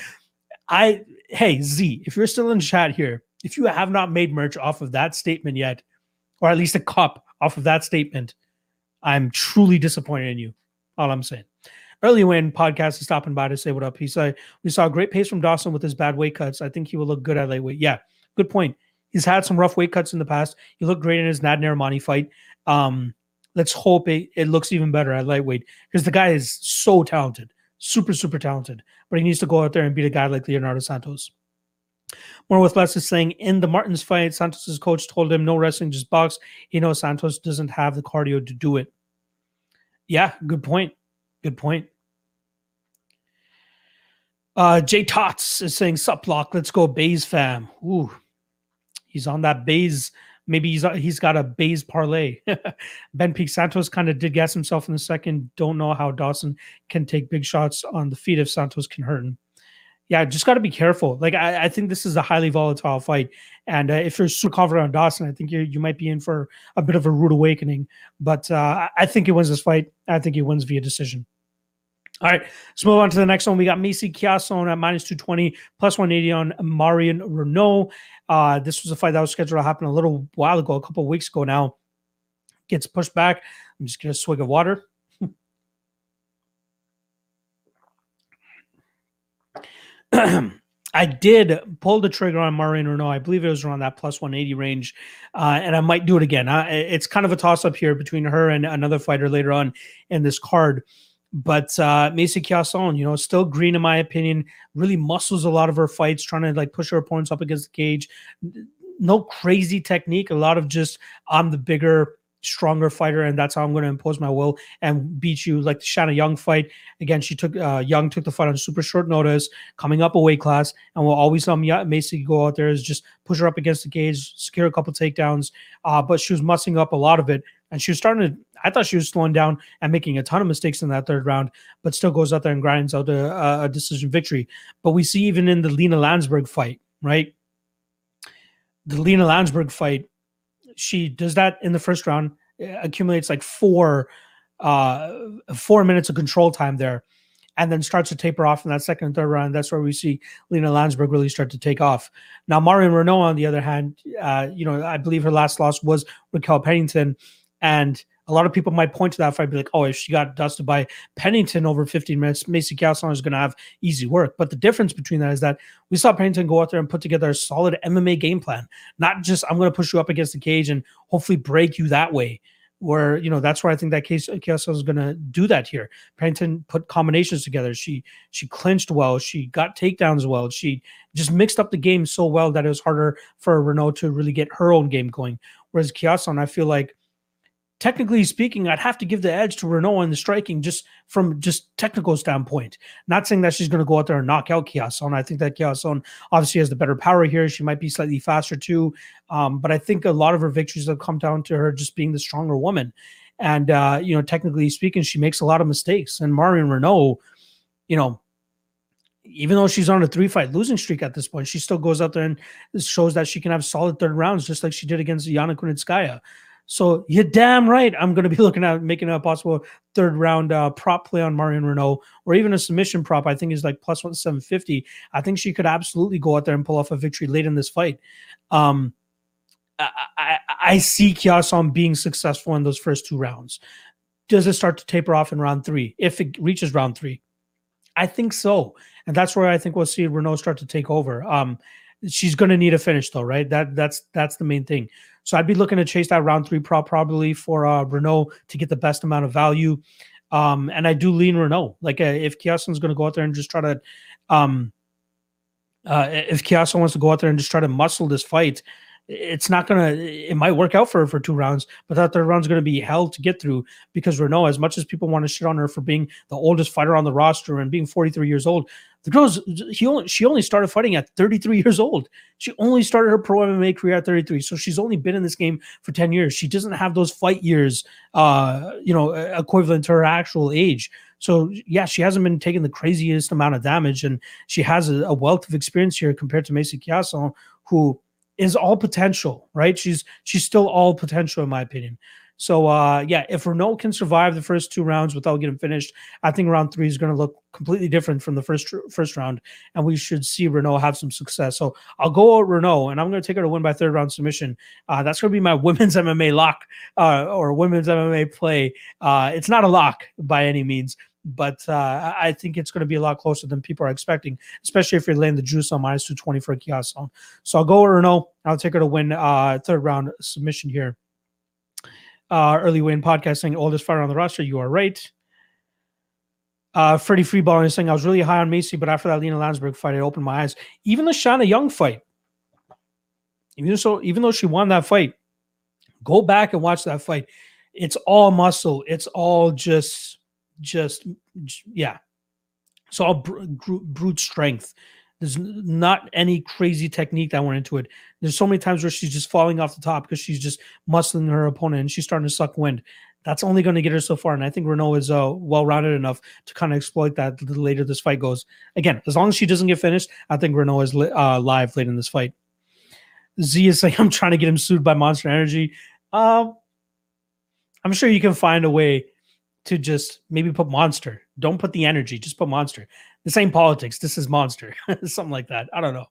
<laughs> I, hey, Z, if you're still in chat here, if you have not made merch off of that statement yet, or at least a cup off of that statement, I'm truly disappointed in you. All I'm saying. Early when podcast is stopping by to say what up. He said we saw a great pace from Dawson with his bad weight cuts. I think he will look good at lightweight. Yeah, good point. He's had some rough weight cuts in the past. He looked great in his Nad Narimani fight. Um, let's hope it, it looks even better at lightweight because the guy is so talented, super, super talented. But he needs to go out there and beat a guy like Leonardo Santos. More with less is saying in the Martins fight, Santos's coach told him no wrestling, just box. He knows Santos doesn't have the cardio to do it. Yeah, good point. Good point. Uh, Jay Tots is saying, Sup, block, let's go, Bays fam. Ooh, He's on that base. Maybe he's he's got a base parlay. <laughs> ben Peak Santos kind of did gas himself in the second. Don't know how Dawson can take big shots on the feet if Santos can hurt him. Yeah, just got to be careful. Like I, I, think this is a highly volatile fight, and uh, if you're super confident on Dawson, I think you you might be in for a bit of a rude awakening. But uh, I think he wins this fight. I think he wins via decision. All right, let's move on to the next one. We got Macy Chiasson at minus 220, plus 180 on Marion Reneau. Uh, this was a fight that was scheduled to happen a little while ago, a couple weeks ago now. Gets pushed back. I'm just to swig of water. <clears throat> I did pull the trigger on Marion Reneau. I believe it was around that plus 180 range. Uh, and I might do it again. Uh, it's kind of a toss up here between her and another fighter later on in this card. But uh, Macy Chiasson, you know, still green in my opinion. Really muscles a lot of her fights, trying to like push her opponents up against the cage. No crazy technique. A lot of just I'm the bigger, stronger fighter, and that's how I'm going to impose my will and beat you. Like the Shanna Young fight again. She took uh, Young took the fight on super short notice, coming up a weight class, and we'll always saw Macy go out there is just push her up against the cage, secure a couple takedowns. Uh, but she was mussing up a lot of it and she was starting to. I thought she was slowing down and making a ton of mistakes in that third round, but still goes out there and grinds out a, a decision victory. But we see even in the Lina Länsberg fight, right? The Lina Länsberg fight, she does that in the first round, accumulates like four, uh, four minutes of control time there, and then starts to taper off in that second and third round. That's where we see Lena Länsberg really start to take off. Now, Marion Reneau, on the other hand, uh, you know, I believe her last loss was Raquel Pennington and a lot of people might point to that fight, be like, oh, if she got dusted by Pennington over 15 minutes, Macy Chiasson is going to have easy work. But the difference between that is that we saw Pennington go out there and put together a solid MMA game plan, not just I'm going to push you up against the cage and hopefully break you that way. Where you know that's where I think that case Chiasson is going to do that here. Pennington put combinations together. She she clinched well. She got takedowns well. She just mixed up the game so well that it was harder for Reneau to really get her own game going. Whereas Chiasson, I feel like technically speaking, I'd have to give the edge to Reneau in the striking just from just technical standpoint. Not saying that she's going to go out there and knock out Chiasson. I think that Chiasson obviously has the better power here. She might be slightly faster too. Um, but I think a lot of her victories have come down to her just being the stronger woman. And, uh, you know, technically speaking, she makes a lot of mistakes. And Marion Reneau, you know, even though she's on a three fight losing streak at this point, she still goes out there and shows that she can have solid third rounds, just like she did against Yana Kunitskaya. So you're damn right. I'm going to be <laughs> looking at making a possible third round uh, prop play on Marion Reneau, or even a submission prop. I think is like plus one seven fifty. I think she could absolutely go out there and pull off a victory late in this fight. Um, I, I, I see Chiasson being successful in those first two rounds. Does it start to taper off in round three if it reaches round three? I think so, and that's where I think we'll see Reneau start to take over. Um, she's going to need a finish though, right? That that's that's the main thing. So I'd be looking to chase that round three prop probably for uh, Reneau to get the best amount of value. Um, and I do lean Reneau. Like uh, if Chiasson's going to go out there and just try to, um, uh, if Chiasson wants to go out there and just try to muscle this fight, it's not gonna it might work out for her for two rounds but that third round's gonna be hell to get through because Reneau as much as people want to shit on her for being the oldest fighter on the roster and being 43 years old the girl's he only she only started fighting at 33 years old she only started her pro MMA career at 33 so she's only been in this game for 10 years she doesn't have those fight years uh you know equivalent to her actual age so yeah, she hasn't been taking the craziest amount of damage, and she has a, a wealth of experience here compared to Macy Chiasson, who is all potential, right? She's she's still all potential in my opinion. So uh yeah, if Reneau can survive the first two rounds without getting finished, I think round three is going to look completely different from the first first round, and we should see Reneau have some success. So I'll go Reneau, and I'm going to take her to win by third round submission. Uh, that's going to be my <laughs> women's MMA lock uh, or women's MMA play. Uh, it's not a lock by any means, but uh, I think it's going to be a lot closer than people are expecting, especially if you're laying the juice on minus 220 for a Chiasson. So I'll go Reneau. I'll take her to win uh, third round submission here. Uh, early win podcasting, oldest fighter on the roster. You are right. Uh, Freddie Freeball is saying I was really high on Macy, but after that Lena Länsberg fight, it opened my eyes. Even the Shanna Young fight, even so, even though she won that fight, go back and watch that fight. It's all muscle. It's all just just yeah. It's all br- brute strength. There's not any crazy technique that went into it. There's so many times where she's just falling off the top because she's just muscling her opponent and she's starting to suck wind. That's only going to get her so far. And I think Reneau is uh, well rounded enough to kind of exploit that the later this fight goes. Again, as long as she doesn't get finished, I think Reneau is li- uh, live late in this fight. Z is saying, <laughs> I'm trying to get him sued by Monster Energy. Um, I'm sure you can find a way to just maybe put monster. Don't put the energy, just put monster. The same politics. This is monster. <laughs> Something like that. I don't know.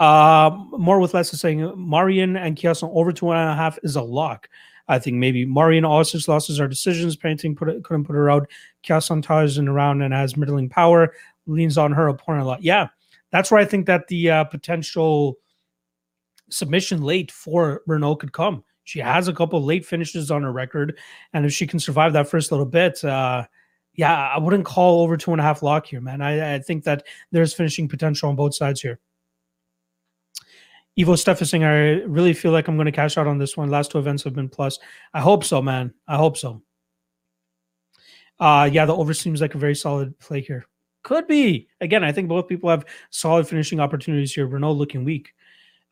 Uh, more with less is saying Marion and Chiasson over two and a half is a lock. I think maybe Marion all six losses are decisions. Painting put it, couldn't put her out. Chiasson ties in around and has middling power, leans on her opponent a lot. Yeah, that's where I think that the uh, potential submission late for Reneau could come. She has a couple late finishes on her record, and if she can survive that first little bit, uh, yeah, I wouldn't call over two and a half lock here, man. I, I think that there's finishing potential on both sides here. Evo saying, I really feel like I'm going to cash out on this one. Last two events have been plus. I hope so, man. I hope so. Uh, yeah, the over seems like a very solid play here. Could be. Again, I think both people have solid finishing opportunities here. Reneau looking weak.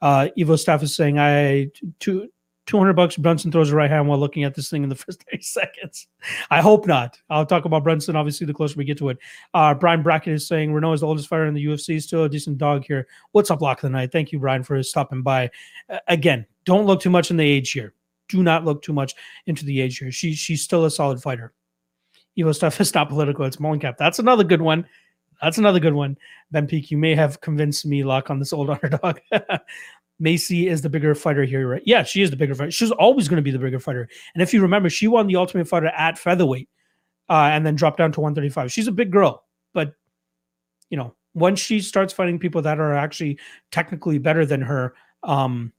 Uh, Evo Staff is saying, I two 200 bucks Brunson throws a right hand while looking at this thing in the <laughs> first 30 seconds. I hope not. I'll talk about Brunson obviously the closer we get to it. Uh, Brian Brackett is saying Reneau is the oldest fighter in the UFC, still a decent dog here. What's up, Lock of the Night? Thank you, Brian, for stopping by. Uh, again, don't look too much in the age here. Do not look too much into the age here. She she's still a solid fighter. Evo stuff is not political. It's Mollenkap. That's another good one. That's another good one. Ben Peak, you may have convinced me, Lock, on this old <laughs> underdog. Macy is the bigger fighter here, right? Yeah, she is the bigger fighter. She's always going to be the bigger fighter. And if you remember, she won the Ultimate Fighter at featherweight, uh, and then dropped down to 135. She's a big girl, but you know, once she starts fighting people that are actually technically better than her, um,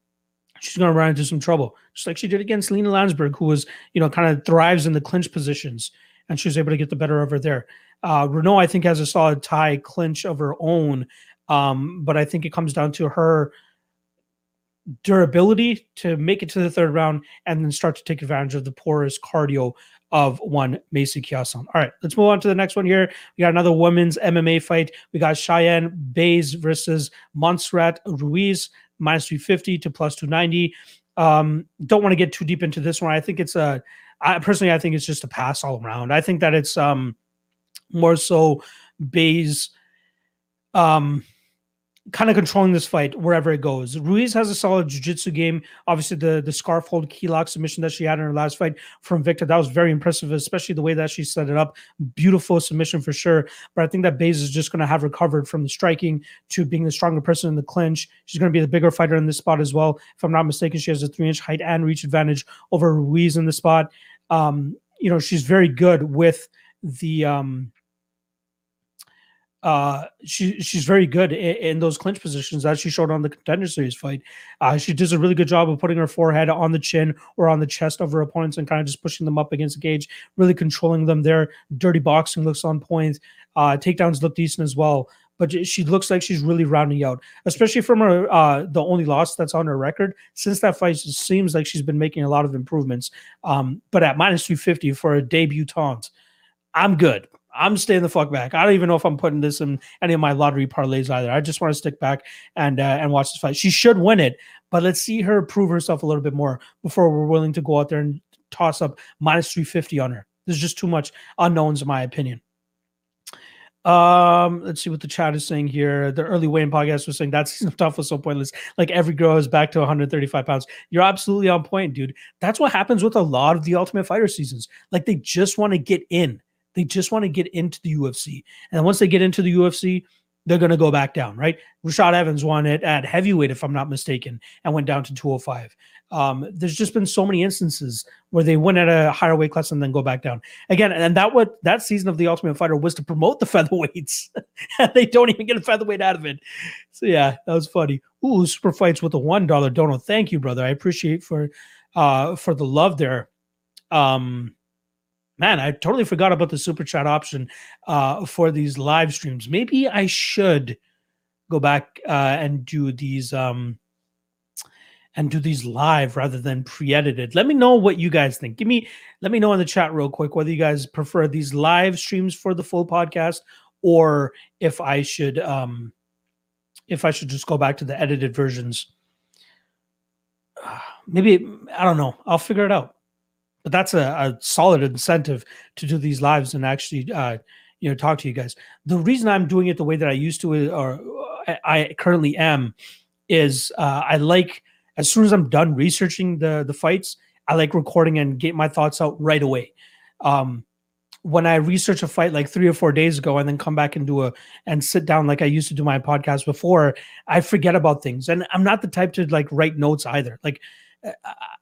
she's going to run into some trouble, just like she did against Lena Länsberg, who was, you know, kind of thrives in the clinch positions, and she was able to get the better of her there. Uh, Reneau, I think, has a solid tie clinch of her own, um, but I think it comes down to her durability to make it to the third round and then start to take advantage of the porous cardio of one Macy Chiasson. All right, let's move on to the next one here. We got another women's MMA fight. We got Cheyenne Buys versus Montserrat Ruiz, minus 350 to plus 290. Um, don't want to get too deep into this one. I think it's a, I personally, I think it's just a pass all around. I think that it's um more so Buys um kind of controlling this fight wherever it goes. Ruiz has a solid jiu-jitsu game. Obviously, the the scarf hold key lock submission that she had in her last fight from Victor, that was very impressive, especially the way that she set it up. Beautiful submission for sure. But I think that Buys is just going to have recovered from the striking to being the stronger person in the clinch. She's going to be the bigger fighter in this spot as well. If I'm not mistaken, she has a three-inch height and reach advantage over Ruiz in the spot. Um, you know, she's very good with the um uh, she she's very good in, in, those clinch positions as she showed on the contender series fight. Uh, she does a really good job of putting her forehead on the chin or on the chest of her opponents and kind of just pushing them up against the cage, really controlling them there. Dirty boxing looks on point. Uh, takedowns look decent as well. But she looks like she's really rounding out, especially from her uh, the only loss that's on her record since that fight. It seems like she's been making a lot of improvements. Um, but at minus two fifty for a debutante, I'm good. I'm staying the fuck back. I don't even know if I'm putting this in any of my lottery parlays either. I just want to stick back and uh, and watch this fight. She should win it, but let's see her prove herself a little bit more before we're willing to go out there and toss up minus 350 on her. There's just too much unknowns in my opinion. Um, let's see what the chat is saying here. The early Wayne podcast was saying that <laughs> season tough was so pointless. Like every girl is back to 135 pounds. You're absolutely on point, dude. That's what happens with a lot of the Ultimate Fighter seasons. Like they just want to get in. They just want to get into the UFC. And once they get into the UFC, they're going to go back down, right? Rashad Evans won it at heavyweight, if I'm not mistaken, and went down to 205. Um, there's just been so many instances where they win at a higher weight class and then go back down again. And that what that season of the Ultimate Fighter was to promote the <laughs> featherweights, they don't even get a featherweight out of it. So yeah, that was funny. Ooh, super fights with a one dollar dono. Thank you, brother. I appreciate for uh for the love there. Um, man, I totally forgot about the super chat option uh, for these live streams. Maybe I should go back uh, and do these um, and do these live rather than pre-edited. Let me know what you guys think. Give me let me know in the chat real quick whether you guys prefer these live streams for the full podcast or if I should um if I should just go back to the edited versions. <sighs> Maybe I don't know. I'll figure it out but that's a, a, solid incentive to do these lives and actually uh, you know talk to you guys. The reason i'm doing it the way that i used to or i currently am is uh, i like as soon as i'm done researching the the fights i like recording and get my thoughts out right away. Um, when i research a fight like three or four days ago and then come back and do a and sit down like i used to do my podcast before i forget about things. And i'm not the type to like write notes either. Like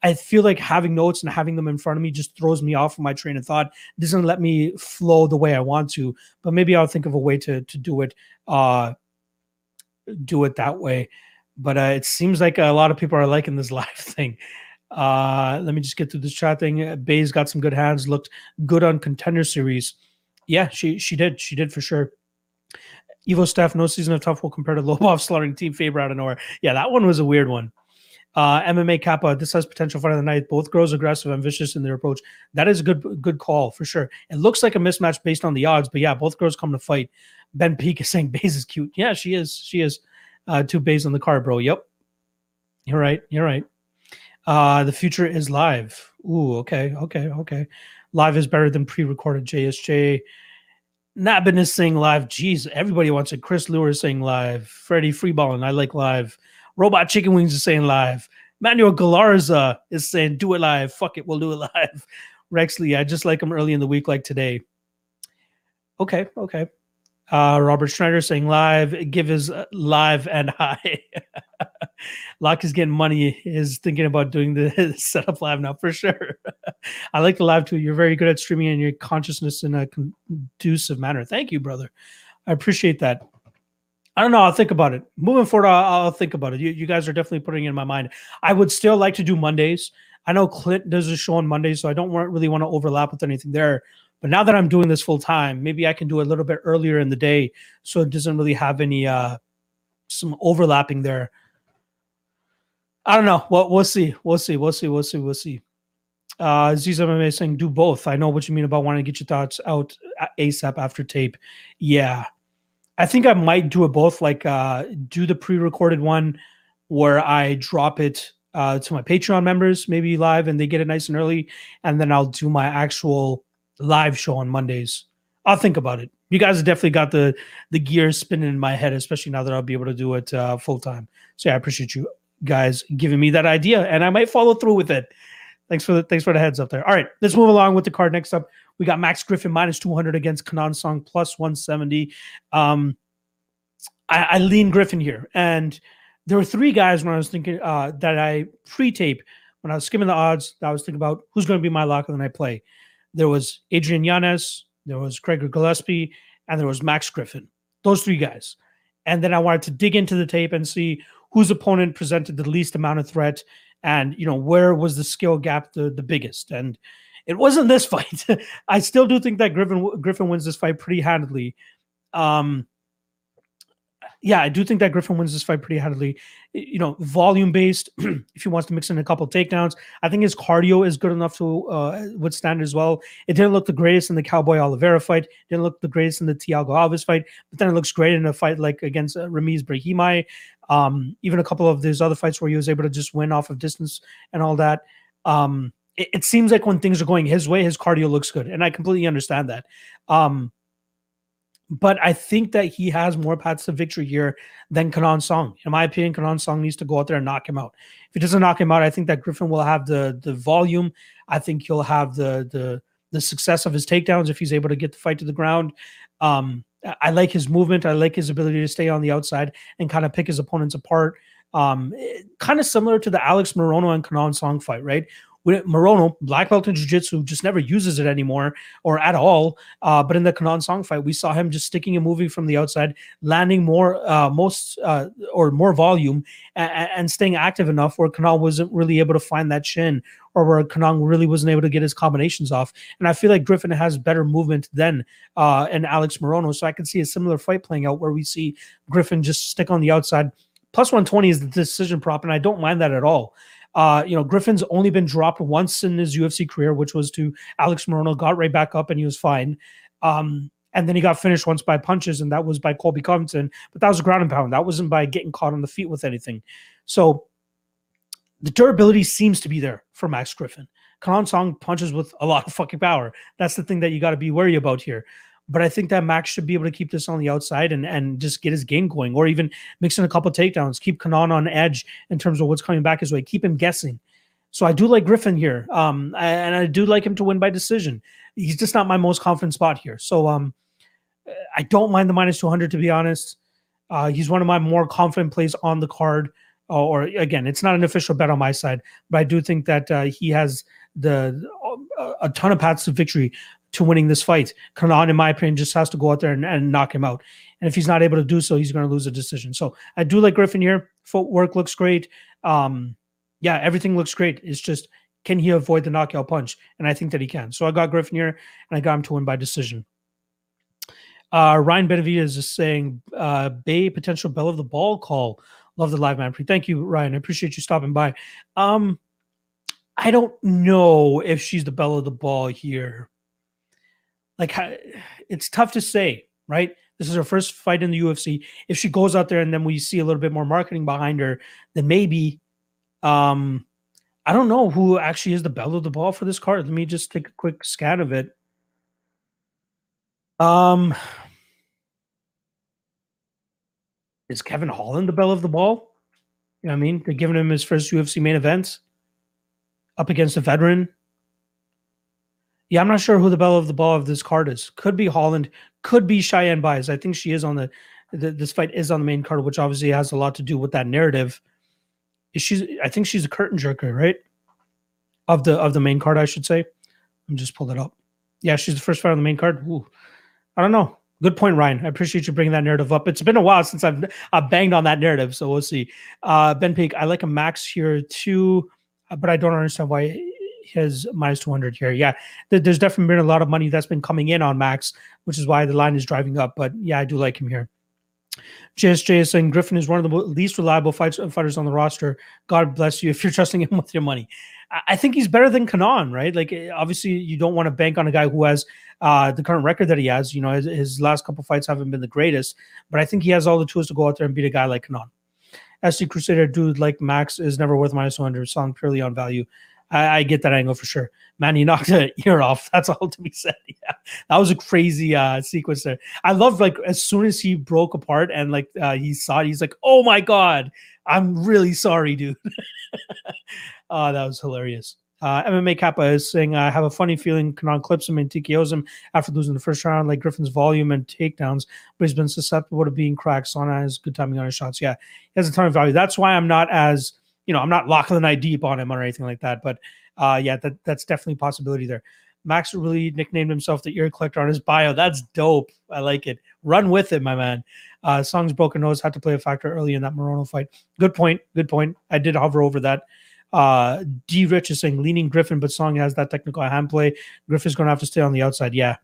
I feel like having notes and having them in front of me just throws me off of my train of thought. doesn't let me flow the way I want to. But maybe I'll think of a way to to do it. Uh, do it that way. But uh, it seems like a lot of people are liking this <laughs> live thing. Uh, let me just get through this chat thing. Bay's got some good hands. Looked good on contender series. Yeah, she she did. She did for sure. Evo staff, no season of tough will compare to <laughs> Lobov slaughtering Team Faber out of nowhere. Yeah, that one was a weird one. Uh, MMA Kappa, this has potential fight of the night. Both girls aggressive and vicious in their approach. That is a good good call for sure. It looks like a mismatch based on the odds, but yeah, both girls come to fight. Ben Peak is <laughs> saying Buys is cute. Yeah, she is. She is. Uh, two Buys on the card, bro. Yep. You're right. You're right. Uh, the future is live. Ooh, okay, okay, okay. Live is better than pre-recorded. JSJ. Nabin is saying live. Jeez, everybody wants it. Chris Lewis saying live. Freddie Freeballing. I like live. Robot Chicken Wings is saying live. Manuel Galarza is saying do it live. Fuck it, we'll do it live. <laughs> Rexley, I just like him early in the week, like today. Okay, okay. Uh, Robert Schneider saying live, give his uh, live and high. <laughs> Locke is getting money, is thinking about doing the <laughs> setup live now for sure. I like the live too. You're very good at streaming and your consciousness in a conducive manner. Thank you, brother. I appreciate that. I don't know. I'll think about it. Moving forward, I'll, I'll think about it. You, you, guys are definitely putting it in my mind. I would still like to do Mondays. I know Clint does a show on Mondays, so I don't really want to overlap with anything there. But now that I'm doing this full time, maybe I can do a little bit earlier in the day, so it doesn't really have any uh some overlapping there. I don't know. Well, we'll see. We'll see. We'll see. We'll see. We'll see. Uh, Ziza MMA saying do both. I know what you mean about wanting to get your thoughts out ASAP after tape. Yeah, I think I might do it both. Like uh, do the pre-recorded one where I drop it uh, to my Patreon members, maybe live, and they get it nice and early, and then I'll do my actual live show on Mondays. I'll think about it. You guys have definitely got the the gears spinning in my head, especially now that I'll be able to do it uh, full time. So yeah, I appreciate you guys giving me that idea, and I might follow through with it. Thanks for the thanks for the heads up there. All right, let's move along with the card. Next up, we got Max Griffin minus 200 against Kenan Song plus 170. Um, I, I lean Griffin here. And there were three guys when I was thinking uh, that I pre-tape when I was skimming the odds. That I was thinking about who's going to be my lock of the night play. There was Adrian Yanez, there was Craig Gillespie, and there was Max Griffin. those three guys. And then I wanted to dig into the tape and see whose opponent presented the least amount of threat and you know where was the skill gap the, the biggest and it wasn't this <laughs> fight i still do think that griffin griffin wins this fight pretty handily um yeah, I do think that Griffin wins this fight pretty handily. You know, volume based. <clears throat> if he wants to mix in a couple takedowns, I think his cardio is good enough to uh, withstand as well. It didn't look the greatest in the Cowboy Oliveira fight. Didn't look the greatest in the Thiago Alves fight, but then it looks great in a fight like against uh, Ramiz Brahimaj. Um, even a couple of these other fights where he was able to just win off of distance and all that. Um, it, it seems like when things are going his way, his cardio looks good, and I completely understand that. Um, but I think that he has more paths to victory here than Kenan Song. In my opinion, Kenan Song needs to go out there and knock him out. If he doesn't knock him out, I think that Griffin will have the the volume. I think he'll have the the the success of his takedowns if he's able to get the fight to the ground. Um, I like his movement. I like his ability to stay on the outside and kind of pick his opponents apart. Um, kind of similar to the Alex Morono and Kenan Song fight, right? Morono, black belt in jiu-jitsu, just never uses it anymore or at all. Uh, but in the Kenan Song fight, we saw him just sticking and moving from the outside, landing more, uh, most uh, or more volume, and, and, staying active enough where Kenan wasn't really able to find that chin, or where Kenan really wasn't able to get his combinations off. And I feel like Griffin has better movement than uh, and Alex Morono, so I can see a similar fight playing out where we see Griffin just stick on the outside. Plus 120 is the decision prop, and I don't mind that at all. Uh, you know, Griffin's only been dropped once in his UFC career, which was to Alex Morono, got right back up and he was fine. Um, and then he got finished once by punches, and that was by Colby Covington. But that was a ground and pound. That wasn't by getting caught on the feet with anything. So the durability seems to be there for Max Griffin. Kenan Song punches with a lot of fucking power. That's the thing that you got to be wary about here. But I think that Max should be able to keep this on the outside and, and just get his game going, or even mix in a couple takedowns, keep Kenan on edge in terms of what's coming back his way, keep him guessing. So I do like Griffin here, um, and I do like him to win by decision. He's just not my most confident spot here. So um, I don't mind the minus 200 to be honest. Uh, he's one of my more confident plays on the card. Uh, or again, it's not an official bet on my side, but I do think that uh, he has the a ton of paths to victory to winning this fight. Kenan, in my opinion, just has to go out there and, and knock him out. And if he's not able to do so, he's going to lose a decision. So I do like Griffin here. Footwork looks great. Um, yeah, everything looks great. It's just can he avoid the knockout punch? And I think that he can. So I got Griffin here, and I got him to win by decision. Uh, Ryan Benavidez is saying uh, Bay potential bell of the ball call. Love the live man. Thank you, Ryan. I appreciate you stopping by. Um, I don't know if she's the bell of the ball here like it's tough to say, right? This is her first fight in the UFC. If she goes out there and then we see a little bit more marketing behind her, then maybe um I don't know who actually is the bell of the ball for this card. Let me just take a quick scan of it. Um is Kevin Holland the bell of the ball? You know what I mean? They're giving him his first UFC main event up against a veteran. Yeah, I'm not sure who the bell of the ball of this card is. Could be Holland, could be Cheyenne Buys. I think she is on the, the, this fight is on the main card, which obviously has a lot to do with that narrative. She's I think she's a curtain jerker, right? Of the of the main card, I should say. Let me just pull it up. Yeah, she's the first fight on the main card. Ooh. I don't know. Good point, Ryan. I appreciate you bringing that narrative up. It's been a while since I've, I've banged on that narrative, so we'll see. Uh, ben Peak, I like a max here too, but I don't understand why his minus 200 here. Yeah, there's definitely been a lot of money that's been coming in on Max, which is why the line is driving up. But yeah, I do like him here. JSJ is saying Griffin is one of the least reliable fights, fighters on the roster. God bless you <laughs> if you're trusting him <laughs> with your money. I think he's better than Kenan, right? Like, eh, obviously, you don't want to bank on a guy who has uh, the current record that he has. You know, his, his, last couple fights haven't been the greatest, but I think he has all the tools to go out there and beat a guy like Kenan. SC Crusader dude like Max is never worth minus 100, song purely on value. I, I, get that angle for sure. Man, he knocked an <laughs> ear off. That's all to be said. <laughs> Yeah, that was a crazy uh, sequence there. I love like as soon as he broke apart and like uh, he saw it, he's like, "Oh my god, I'm really sorry, dude." <laughs> oh, that was hilarious. Uh, MMA Kappa is saying, I have a funny feeling Kenan clips him and TKOs him after losing the first round, like Griffin's volume and takedowns, but he's been susceptible to being cracked. Sana has good timing on his shots. Yeah, he has a ton of value. That's why I'm not as you know, I'm not locking the night deep on him or anything like that. But uh, yeah, that that's definitely a possibility there. Max really nicknamed himself the ear collector on his bio. That's dope. I like it. Run with it, my man. Uh, Song's broken nose had to play a factor early in that Morono fight. Good point. Good point. I did hover over that. Uh, D Rich is saying leaning Griffin, but Song has that technical hand play. Griffin's going to have to stay on the outside. Yeah,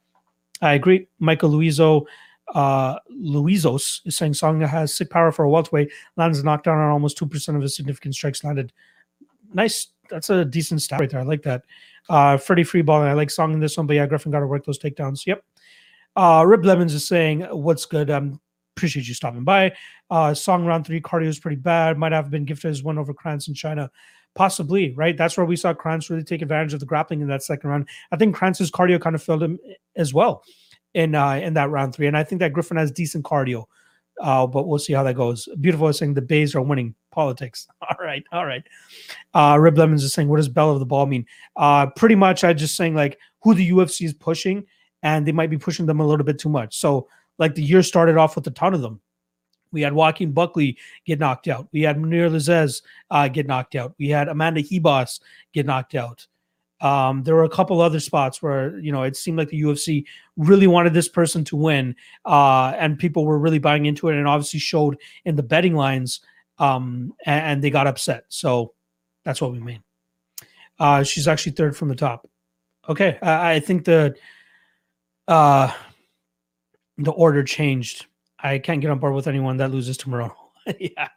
I agree. Michael Luizo, uh, Luizos is saying Song has sick power for a welterweight. Lands a knockdown on almost 2% of his significant strikes landed. Nice. That's a decent stat right there. I like that. Uh, Freddie Freeball, and I like Song in this one, but yeah, Griffin got to work those takedowns. Yep. Uh, Rib Lemons is saying, What's good? Um, appreciate you stopping by. Uh, Song round three cardio is pretty bad. Might have been gifted as one over Krantz in China. Possibly, right? That's where we saw Krantz really take advantage of the grappling in that second round. I think Krantz's cardio kind of failed him as well in uh, in that round three. And I think that Griffin has decent cardio. Uh, but we'll see how that goes. Beautiful is saying the Bays are winning politics. <laughs> All right, all right. Uh, Rib Lemons is saying, what does bell of the ball mean? Uh, pretty much, I just saying like who the UFC is pushing, and they might be pushing them a little bit too much. So, like the year started off with a ton of them. We had Joaquin Buckley get knocked out. We had Mounir Lazzez uh, get knocked out. We had Amanda Ribas get knocked out. Um, there were a couple other spots where you know it seemed like the UFC really wanted this person to win, uh, and people were really buying into it, and obviously showed in the betting lines, um, and, and they got upset. So that's what we mean. Uh, she's actually third from the top. Okay, I, I think the uh, the order changed. I can't get on board with anyone that loses to Morono. <laughs> yeah.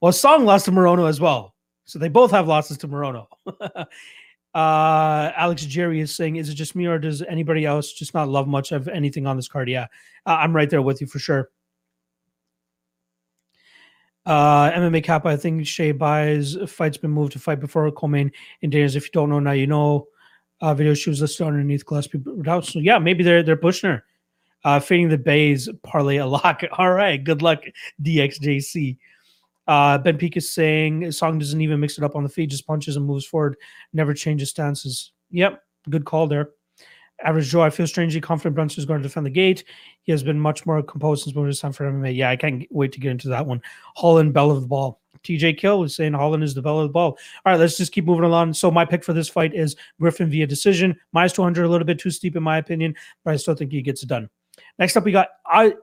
Well, Song lost to Morono as well. So they both have losses to Morono. <laughs> Uh, Alex Jerry is saying, is it just me or does anybody else just not love much of anything on this card? Yeah, uh, I'm right there with you for sure. Uh, MMA Kappa, I think Shay buys fight's been moved to fight before Coleman in Daniels. If you don't know now, you know. Uh, video she was listed underneath Gillespie. So yeah, maybe they're they're pushing her. Uh, fading the bays parlay a lock. <laughs> All right, good luck, DXJC. Uh, ben Peak is saying Song doesn't even mix it up on the feet, just punches and moves forward, never changes stances. Yep, good call there. Average Joe, I feel strangely confident Brunson is going to defend the gate. He has been much more composed since moving his time for MMA. Yeah, I can't wait to get into that one. Holland, bell of the ball. TJ Kill was saying Holland is the bell of the ball. All right, let's just keep moving along. So my pick for this fight is Griffin via decision. Minus 200, a little bit too steep in my opinion, but I still think he gets it done. Next up, we got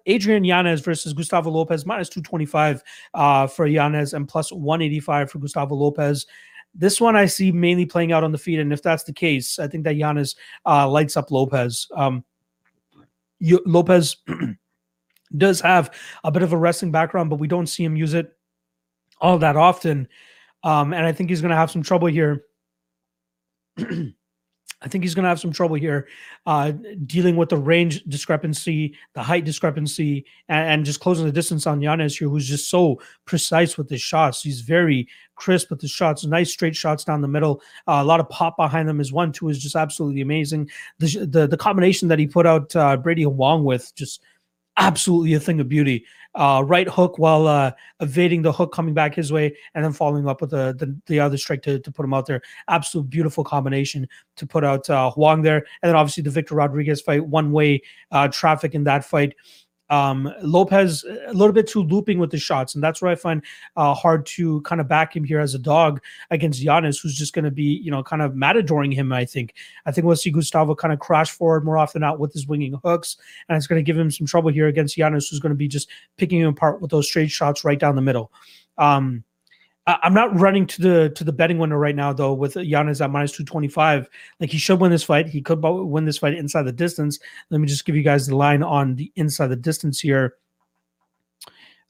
Adrian Yanez versus Gustavo Lopez, minus 225 uh, for Yanez and plus 185 for Gustavo Lopez. This one I see mainly playing out on the feet. And if that's the case, I think that Yanez uh, lights up Lopez. Um, you, Lopez <clears throat> does have a bit of a wrestling background, but we don't see him use it all that often. Um, and I think he's going to have some trouble here. <clears throat> I think he's going to have some trouble here uh, dealing with the range discrepancy, the height discrepancy, and, and, just closing the distance on Yanez here, who's just so precise with his shots. He's very crisp with the shots, nice straight shots down the middle, uh, a lot of pop behind them. His one two is just absolutely amazing. The the, the combination that he put out uh, Brady Huang with just absolutely a thing of beauty. Uh, right hook while uh, evading the hook coming back his way, and then following up with the the, the other strike to, to put him out there. Absolute beautiful combination to put out uh, Huang there, and then obviously the Victor Rodriguez fight, one way uh, traffic in that fight. Um, Lopez a little bit too looping with the shots, and that's where I find uh, hard to kind of back him here as a dog against Yanez, who's just going to be you know kind of matadoring him. I think I think we'll see Gustavo kind of crash forward more often out with his winging hooks, and it's going to give him some trouble here against Yanez, who's going to be just picking him apart with those straight shots right down the middle. Um, I'm not running to the to the betting window right now though with Yanez at minus 225. Like he should win this fight. He could win this fight inside the distance. Let me just give you guys the line on the inside the distance here.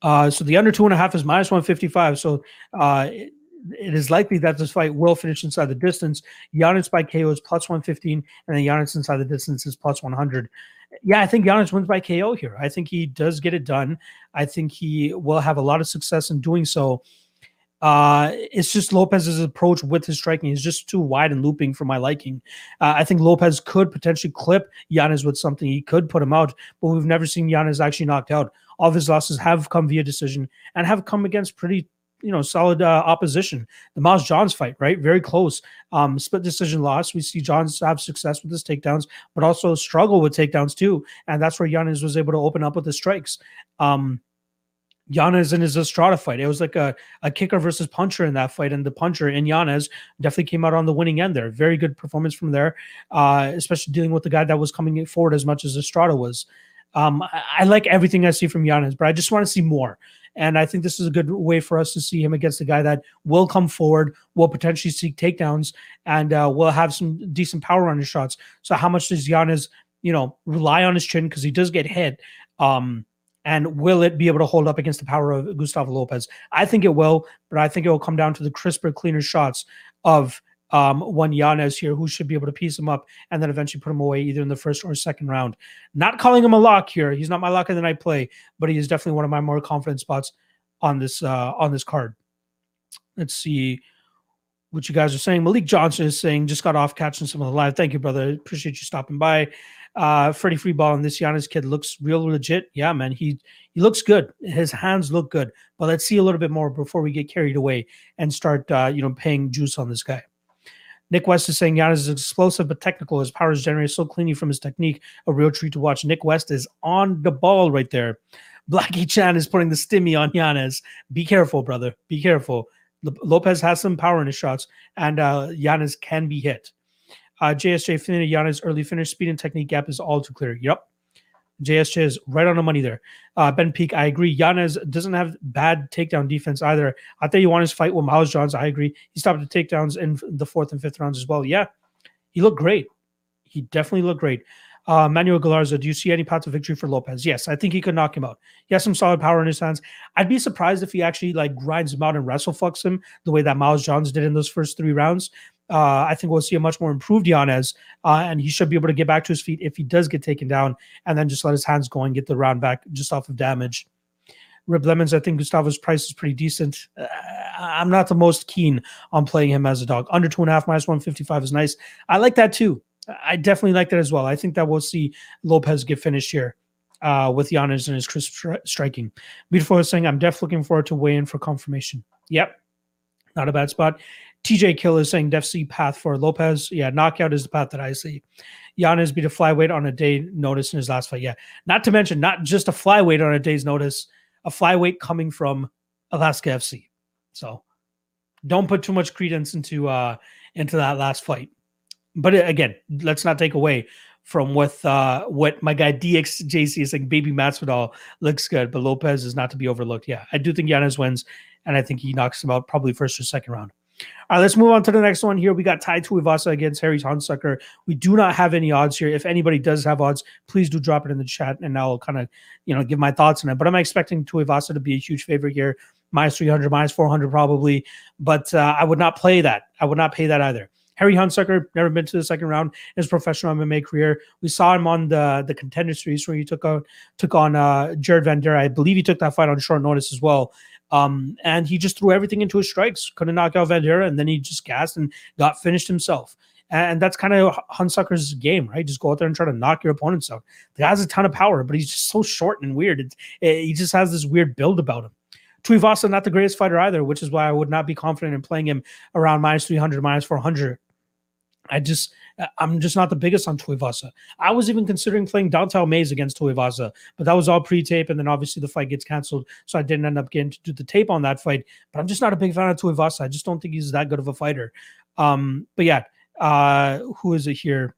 Uh, so the under two and a half is minus 155. So uh, it, it is likely that this fight will finish inside the distance. Yanez by KO is plus 115, and then Yanez inside the distance is plus 100. Yeah, I think Yanez wins by KO here. I think he does get it done. I think he will have a lot of success in doing so. Uh, it's just Lopez's approach with his striking is just too wide and looping for my liking. Uh, I think Lopez could potentially clip Yanez with something. He could put him out, but we've never seen Yanez actually knocked out. All of his losses have come via decision and have come against pretty, you know, solid uh, opposition. The Miles Johns fight, right? Very close. Um, split decision loss. We see Johns have success with his takedowns, but also struggle with takedowns too. And that's where Yanez was able to open up with the strikes. Um, Yanez and his Estrada fight. It was like a, a kicker versus puncher in that fight, and the puncher in Yanez definitely came out on the winning end there. Very good performance from there, uh, especially dealing with the guy that was coming forward as much as Estrada was. Um, I, I, like everything I see from Yanez, but I just want to see more. And I think this is a good way for us to see him against a guy that will come forward, will potentially seek takedowns, and uh, will have some decent power on his shots. So, how much does Yanez, you know, rely on his chin because he does get hit? Um, and will it be able to hold up against the power of Gustavo Lopez? I think it will, but I think it will come down to the crisper, cleaner shots of um, one Yanez here, who should be able to piece him up and then eventually put him away either in the first or second round. Not calling him a lock here. He's not my lock in the night play, but he is definitely one of my more confident spots on this uh, on this card. Let's see what you guys are saying. Malik Johnson is saying just got off catching some of the live. Thank you, brother. Appreciate you stopping by. Uh, Freddie Freeball and this Yanez kid looks real legit. Yeah, man, he he looks good. His hands look good. But let's see a little bit more before we get carried away and start, uh, you know, paying juice on this guy. Nick West is saying Yanez is explosive but technical. His power is generated so cleanly from his technique. A real treat to watch. Nick West is on the ball right there. Blackie <laughs> Chan is putting the stimmy on Yanez. Be careful, brother. Be careful. Lopez has some power in his shots, and uh, Yanez can be hit. Uh, JSJ Finita Yanez early finish speed and technique gap is all too clear. Yep. JSJ is right on the money there. Uh, ben Peak, I agree. Yanez doesn't have bad takedown defense either. I think you want his fight with Miles Johns. I agree. He stopped the takedowns in the fourth and fifth rounds as well. Yeah, he looked great. He definitely looked great. Uh, Manuel Galarza, do you see any path to victory for Lopez? Yes, I think he could knock him out. He has some solid power in his hands. I'd be surprised if he actually like grinds him out and wrestle fucks him the way that Miles Johns did in those first three rounds. Uh, I think we'll see a much more improved Yanez, uh, and he should be able to get back to his feet if he does get taken down, and then just let his hands go and get the round back just off of damage. Rib Lemons, I think Gustavo's price is pretty decent. Uh, I'm not the most keen on playing him as a dog. Under two and a half minus 155 is nice. I like that too. I definitely like that as well. I think that we'll see Lopez get finished here uh, with Yanez and his crisp stri- striking. Beautiful saying, I'm definitely looking forward to weigh in for confirmation. Yep, not a bad spot. TJ Kill is saying Def C path for Lopez. Yeah, knockout is the path that I see. Yanez beat a flyweight on a day notice in his last fight. Yeah, not to mention not just a flyweight on a day's notice, a flyweight coming from Alaska FC. So don't put too much credence into uh into that last fight but again, let's not take away from what uh, what my guy DXJC is saying. Baby Masvidal looks good, but Lopez is not to be overlooked. Yeah, I do think Yanez wins, and I think he knocks him out probably first or second round. All right, let's move on to the next one here. We got Tai Tuivasa against Harry Hunsucker. We do not have any odds here. If anybody does have odds, please do drop it in the chat, and I'll kind of you know give my thoughts on it. But I'm expecting Tuivasa to be a huge favorite here, minus 300, minus 400 probably. But uh, I would not play that. I would not pay that either. Harry Hunsucker never been to the second round in his professional MMA career. We saw him on the the contender series where he took on took on uh, Jared Vanderaa. I believe he took that fight on short notice as well. Um, and he just threw everything into his strikes, couldn't knock out Vanderaa, and then he just gassed and got finished himself. And that's kind of Hunsucker's game, right? Just go out there and try to knock your opponents out. The guy has a ton of power, but he's just so short and weird. It, it, he just has this weird build about him. Tuivasa, not the greatest fighter either, which is why I would not be confident in playing him around minus 300, minus 400. I just I'm just not the biggest on Tuivasa. I was even considering playing Don'Tale Mayes against Tuivasa, but that was all pre-tape, and then obviously the fight gets canceled, so I didn't end up getting to do the tape on that fight. But I'm just not a big fan of Tuivasa. I just don't think he's that good of a fighter. Um, but yeah, uh, who is it here?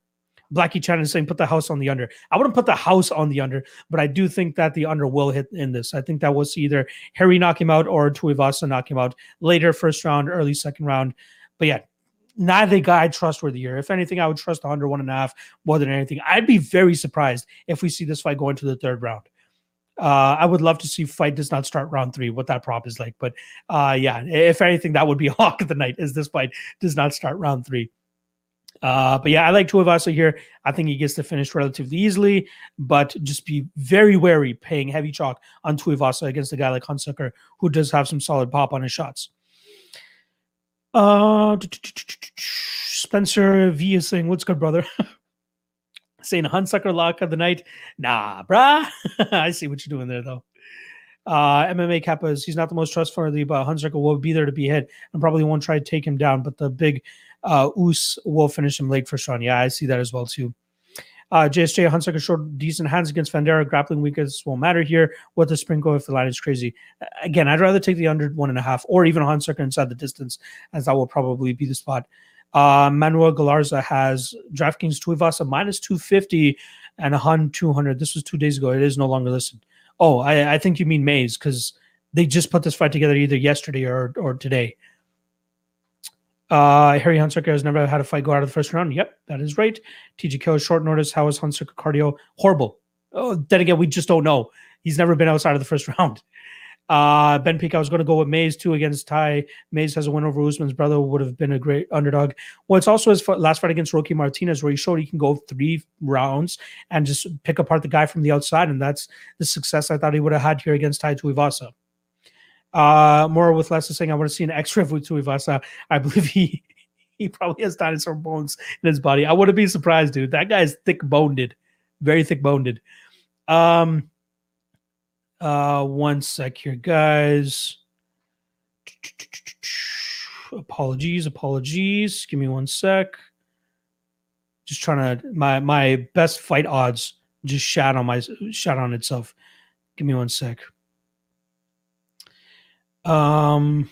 Blackie Chan is saying put the house on the under. I wouldn't put the house on the under, but I do think that the under will hit in this. I think that we'll see either Harry knock him out or Tuivasa knock him out later, first round, early second round. But yeah, neither guy trustworthy here. If anything, I would trust the under one and a half more than anything. I'd be very surprised if we see this fight go into the third round. Uh, I would love to see fight does not start round three, what that prop is like. But uh, yeah, if anything, that would be <laughs> hawk of the night is this fight does not start round three. Uh, but yeah, I like Tuivasa here. I think he gets to finish relatively easily, but just be very wary paying heavy chalk on Tuivasa against a guy like Hunsucker who does have some solid pop on his shots. Uh, Spencer V is saying, "What's good, brother?" <laughs> saying Hunsucker lock of the night. Nah, brah. <laughs> I see what you're doing there, though. Uh, MMA Kappas, he's not the most trustworthy, but Hunsucker will be there to be hit and probably won't try to take him down. But the big uh, Oos will finish him late for Sean. Yeah, I see that as well too. Uh, JSJ Hunsucker showed decent hands against Vanderaa. Grappling weakness won't matter here. What the sprinkle if the line is crazy? Again, I'd rather take the under one and a half or even Hunsucker inside the distance, as that will probably be the spot. Uh, Manuel Galarza has DraftKings Tuivasa minus 250 and a Hun 200. This was two days ago. It is no longer listed. Oh, I, I think you mean Mays because they just put this fight together either yesterday or, or today. Uh, Harry Hunsucker has never had a fight go out of the first round. Yep, that is right. TGK short notice. How is Hunsucker cardio? Horrible. Oh, then again, we just don't know. He's never been outside of the first <laughs> round. Uh, Ben Peak, I was going to go with Mays too against Ty. Mays has a win over Usman's brother, would have been a great underdog. Well, it's also his last fight against Roque Martinez, where he showed he can go three rounds and just pick apart the guy from the outside. And that's the success I thought he would have had here against Tai Tuivasa. Uh, more with less is saying I want to see an X-ray with Tuivasa. I believe he he probably has dinosaur bones in his body. I wouldn't be surprised, dude. That guy's thick boned, very thick boned. Um, uh, one sec here, guys. Apologies, apologies. Give me one sec. Just trying to my my best fight odds just shot on my shot on itself. Give me one sec. Um.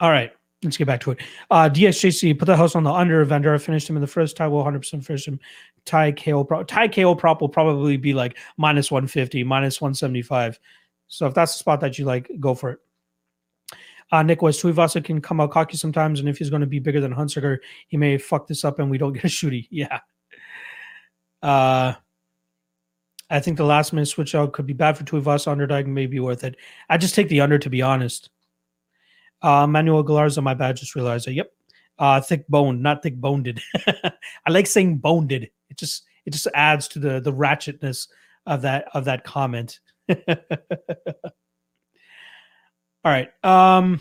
All right, let's get back to it. Uh, DSJC put the house on the under. Vanderaa finished him in the first. Tai will 100% finish him. Tai KO prop. Tai KO prop will probably be like minus 150, minus 175. So if that's the spot that you like, go for it. Uh, Nick West Tuivasa can come out cocky sometimes, and if he's going to be bigger than Hunsucker, he may fuck this up and we don't get a shooty. <laughs> Yeah. Uh, I think the last minute switch out could be bad for Tuivasa. Underdog may be worth it. I just take the under to be honest. Uh, Manuel Galarza, my bad. Just realized that. Yep. Uh, thick boned, not thick boned. <laughs> I like saying boned. It just it just adds to the the ratchetness of that of that comment. <laughs> All right. Um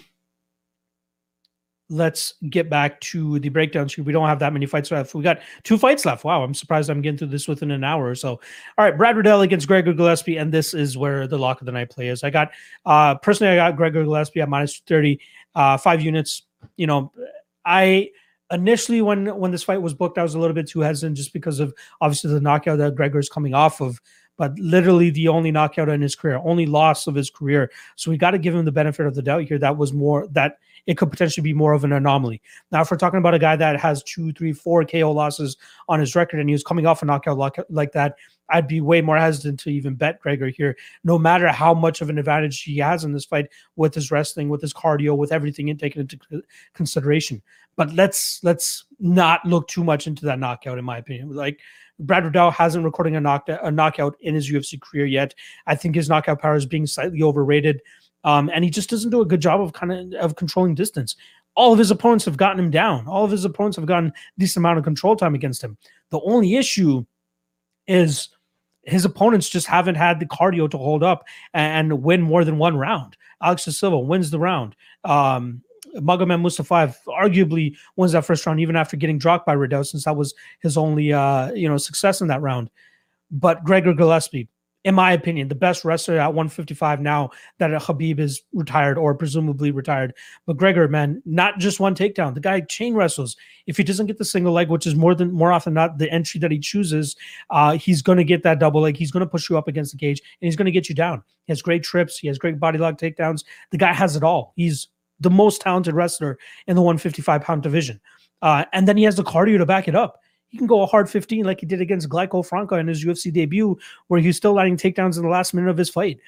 let's get back to the breakdown screen. We don't have that many fights left. We got two fights left. Wow, I'm surprised I'm getting through this within an hour or so. All right, Brad Riddell against Gregor Gillespie, and this is where the lock of the night play is. I got uh personally, I got Gregor Gillespie at minus 30, uh, five units. You know, I initially when when this fight was booked, I was a little bit too hesitant just because of obviously the knockout that Gregor is coming off of but literally the only knockout in his career, only loss of his career. So we got to give him the benefit of the doubt here. That was more that it could potentially be more of an anomaly. Now, if we're talking about a guy that has two, three, four KO losses on his record and he was coming off a knockout like that, I'd be way more hesitant to even bet Gregor here, no matter how much of an advantage he has in this fight with his wrestling, with his cardio, with everything taken into consideration. But let's let's not look too much into that knockout, in my opinion. Like Brad Riddell hasn't recorded a knockout, a knockout in his UFC career yet. I think his knockout power is being slightly overrated, um, and he just doesn't do a good job of kind of of controlling distance. All of his opponents have gotten him down. All of his opponents have gotten decent amount of control time against him. The only issue is his opponents just haven't had the cardio to hold up and win more than one round. Alex da Silva wins the round. Um, Magomed Mustafa arguably wins that first round, even after getting dropped by Riddell, since that was his only uh, you know success in that round. But Gregor Gillespie, in my opinion, the best wrestler at 155 now that Khabib is retired or presumably retired. But Gregor, man, not just one takedown. The guy chain wrestles. If he doesn't get the single leg, which is more than more often not the entry that he chooses, uh, he's going to get that double leg. He's going to push you up against the cage and he's going to get you down. He has great trips. He has great body lock takedowns. The guy has it all. He's the most talented wrestler in the 155 pound division. Uh, and then he has the cardio to back it up. He can go a hard 15 like he did against Glaico França in his UFC debut, where he's still landing takedowns in the last minute of his fight.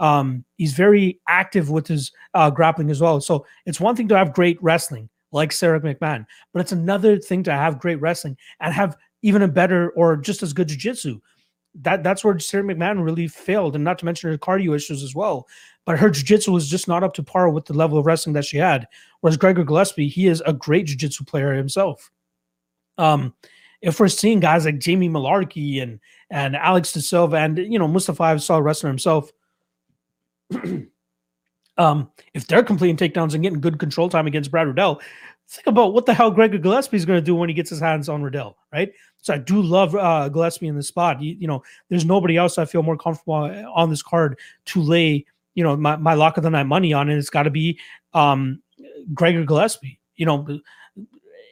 Um, he's very active with his uh, grappling as well. So it's one thing to have great wrestling like Sarah McMann, but it's another thing to have great wrestling and have even a better or just as good jiu-jitsu that that's where Sarah McMann really failed, and not to mention her cardio issues as well. But her jiu-jitsu was just not up to par with the level of wrestling that she had. Whereas Gregor Gillespie, he is a great jiu-jitsu player himself. Um, if we're seeing guys like Jamie Mullarkey and and Alex De Silva and you know Mustafa saw wrestler himself. <clears throat> um, if they're completing takedowns and getting good control time against Brad Riddell, think about what the hell Gregor Gillespie is going to do when he gets his hands on Riddell, right? So I do love uh, Gillespie in the spot. You, you, know, there's nobody else I feel more comfortable on this card to lay, you know, my, my lock of the night money on, and it's got to be um, Gregor Gillespie. You know,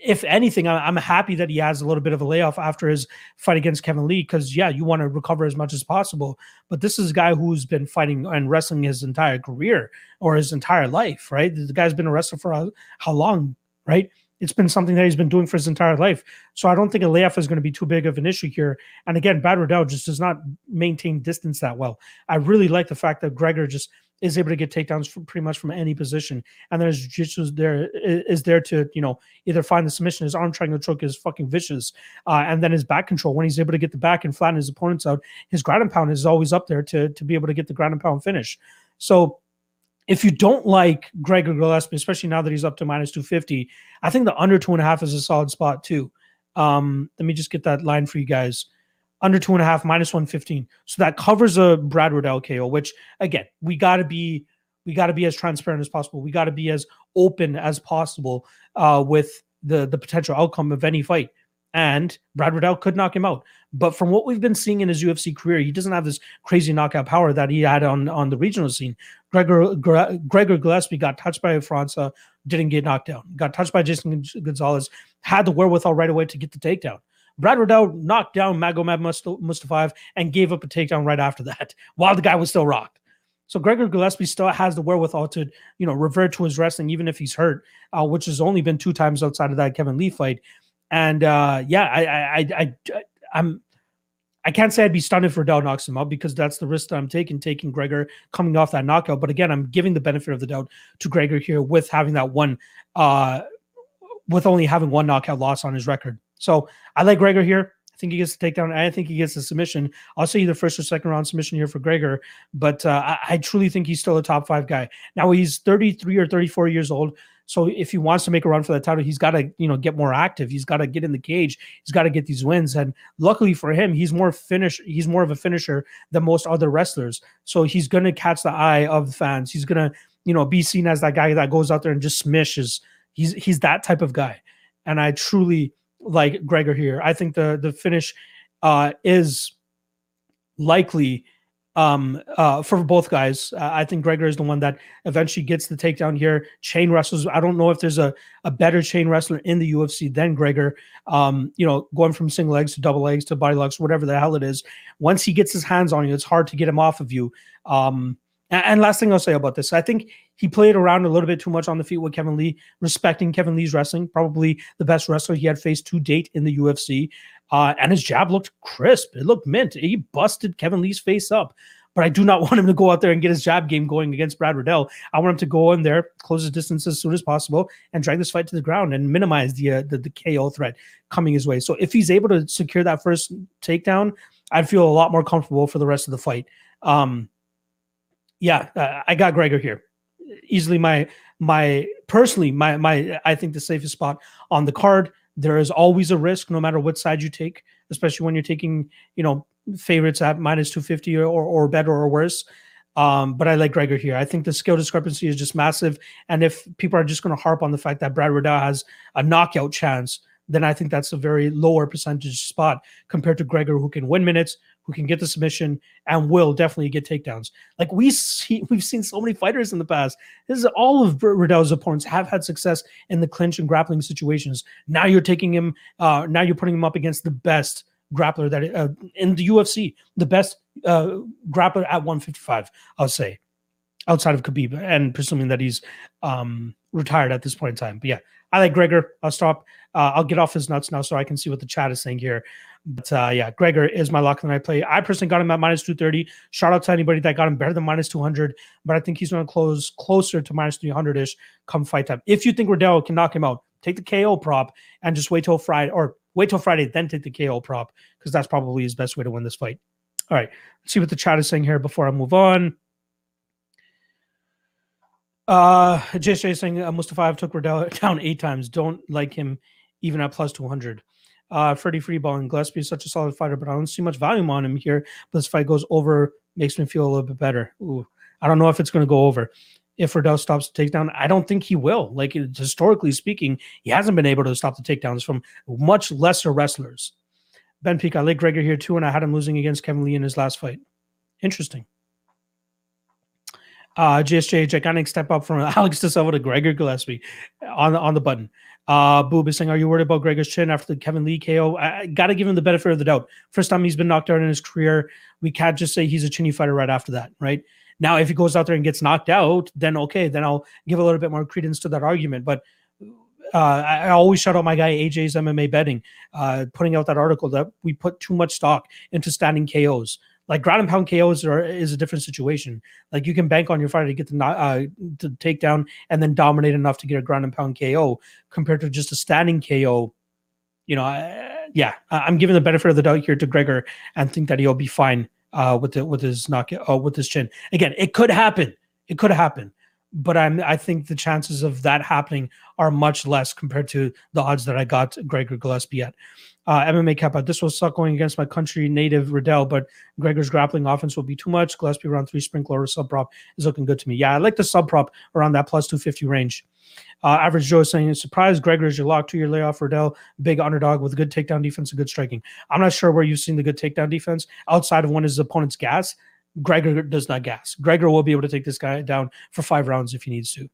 if anything, I'm happy that he has a little bit of a layoff after his fight against Kevin Lee because, yeah, you want to recover as much as possible. But this is a guy who's been fighting and wrestling his entire career or his entire life, right? The guy's been a wrestler for how, how long, right? It's been something that he's been doing for his entire life. So I don't think a layoff is going to be too big of an issue here. And again, Brad Riddell just does not maintain distance that well. I really like the fact that Gregor just is able to get takedowns from pretty much from any position, and then his jiu-jitsu there is there to you know either find the submission. His arm triangle choke is fucking vicious, uh, and then his back control when he's able to get the back and flatten his opponents out. His ground and pound is always up there to to be able to get the ground and pound finish. So if you don't like Gregor Gillespie, especially now that he's up to minus 250, I think the under two and a half is a solid spot too. Um, let me just get that line for you guys under two and a half, minus 115. So that covers a Brad Riddell KO, which again, we got to be we got to be as transparent as possible. We got to be as open as possible uh, with the the potential outcome of any fight. And Brad Riddell could knock him out. But from what we've been seeing in his UFC career, he doesn't have this crazy knockout power that he had on, on the regional scene. Gregor Gregor Gillespie got touched by Franca, didn't get knocked down. Got touched by Jason Gonzalez, had the wherewithal right away to get the takedown. Brad Riddell knocked down Magomed Mustafaev and gave up a takedown right after that <laughs> while the guy was still rocked. So Gregor Gillespie still has the wherewithal to, you know, revert to his wrestling even if he's hurt, uh, which has only been two times outside of that Kevin Lee fight. And uh, yeah, I, I, I, I, I'm, I can't say I'd be stunned if Riddell knocks him out because that's the risk that I'm taking, taking Gregor coming off that knockout. But again, I'm giving the benefit of the doubt to Gregor here with having that one, uh, with only having one knockout loss on his record. So I like Gregor here. I think he gets the takedown. And I think he gets the submission. I'll say either first or second round submission here for Gregor, but uh, I, I, truly think he's still a top five guy. Now he's 33 or 34 years old. So if he wants to make a run for the title, he's got to, you know, get more active. He's got to get in the cage. He's got to get these wins. And luckily for him, he's more finish. He's more of a finisher than most other wrestlers. So he's going to catch the eye of fans. He's going to, you know, be seen as that guy that goes out there and just smishes. He's he's that type of guy. And I truly like Gregor here. I think the the finish uh, is likely um, uh, for both guys. Uh, I think Gregor is the one that eventually gets the takedown here. Chain wrestlers. I don't know if there's a, a better chain wrestler in the UFC than Gregor. Um, you know, going from single legs to double legs to body locks, whatever the hell it is. Once he gets his hands on you, it's hard to get him off of you. Um, and last thing I'll say about this, I think he played around a little bit too much on the feet with Kevin Lee, respecting Kevin Lee's wrestling, probably the best wrestler he had faced to date in the UFC. Uh, and his jab looked crisp. It looked mint. He busted Kevin Lee's face up. But I do not <laughs> want him to go out there and get his jab game going against Brad Riddell. I want him to go in there, close his distance as soon as possible, and drag this fight to the ground and minimize the uh, the, the KO threat coming his way. So if he's able to secure that first takedown, I'd feel a lot more comfortable for the rest of the fight. Um, yeah, uh, I got Gregor here. Easily my my personally my my I think the safest spot on the card. There is always a risk, no matter what side you take, especially when you're taking you know favorites at minus two fifty or, or better or worse. Um, but I like Gregor here. I think the skill discrepancy is just massive, and if people are just going to harp on the fact that Brad Riddell has a knockout chance, then I think that's a very lower percentage spot compared to Gregor, who can win minutes, who can get the submission and will definitely get takedowns. Like we see, <laughs> we've seen so many fighters in the past. This is all of Riddell's opponents have had success in the clinch and grappling situations. Now you're taking him. Uh, now you're putting him up against the best grappler that uh, in the UFC, the best uh, grappler at 155. I'll say, outside of Khabib, and presuming that he's um, retired at this point in time. But yeah, I like Gregor. I'll stop. Uh, I'll get off his nuts now so I can see what the chat is saying here. But uh, yeah, Gregor is my lock the night play. I personally got him at minus 230. Shout out to anybody that got him better than minus 200, but I think he's going to close closer to minus 300 ish come fight time. If you think Riddell can knock him out, take the KO prop and just wait till Friday or wait till Friday, then take the KO prop because that's probably his best way to win this fight. All right, let's see what the chat is saying here before I move on. Uh, JJ saying uh, Mustafa took Riddell <laughs> down eight times. Don't like him even at plus 200. Uh, Freddie Freeballing Gillespie is such a solid fighter, but I don't see much volume on him here. But this fight goes over, makes me feel a little bit better. Ooh, I don't know if it's going to go over. If Riddell stops the takedown, I don't think he will. Like historically speaking, he hasn't been able to stop the takedowns from much lesser wrestlers. Ben Peak, I like Gregor here too, and I had him losing against Kevin Lee in his last fight. Interesting. Uh, GSJ gigantic step up from <laughs> Alex De to Gregor Gillespie on on the button. Uh, Boob is saying, Are you worried about Gregor's chin after the Kevin Lee KO? I, I got to give him the benefit of the doubt. First time he's been knocked out in his career. We can't just say he's a chinny fighter right after that, right? Now, if he goes out there and gets knocked out, then okay, then I'll give a little bit more credence to that argument. But uh, I, I, always shout out my guy AJ's MMA betting, uh, putting out that article that we put too much stock into standing KOs. Like ground and pound KOs are, is a different situation. Like you can bank on your fighter to get the uh, to take down and then dominate enough to get a ground and pound KO compared to just a standing KO. You know, I, yeah, I'm giving the benefit of the doubt here to Gregor and think that he'll be fine uh, with the with his knock uh, with his chin. Again, it could happen. It could happen but I'm I think the chances of that happening are much less compared to the odds that I got Gregor Gillespie at. Uh, MMA Kappa, this will suck going against my country native Riddell, but Gregor's grappling offense will be too much. Gillespie around three sprinkler or sub prop is looking good to me. Yeah, I like the sub prop around that plus 250 range. Uh, Average Joe is saying, surprise, Gregor is your lock two year layoff. Riddell, big underdog with good takedown defense and good striking. I'm not sure where you've seen the good takedown defense outside of when his opponent's gas. Gregor does not gas. Gregor will be able to take this guy down for five rounds if he needs to.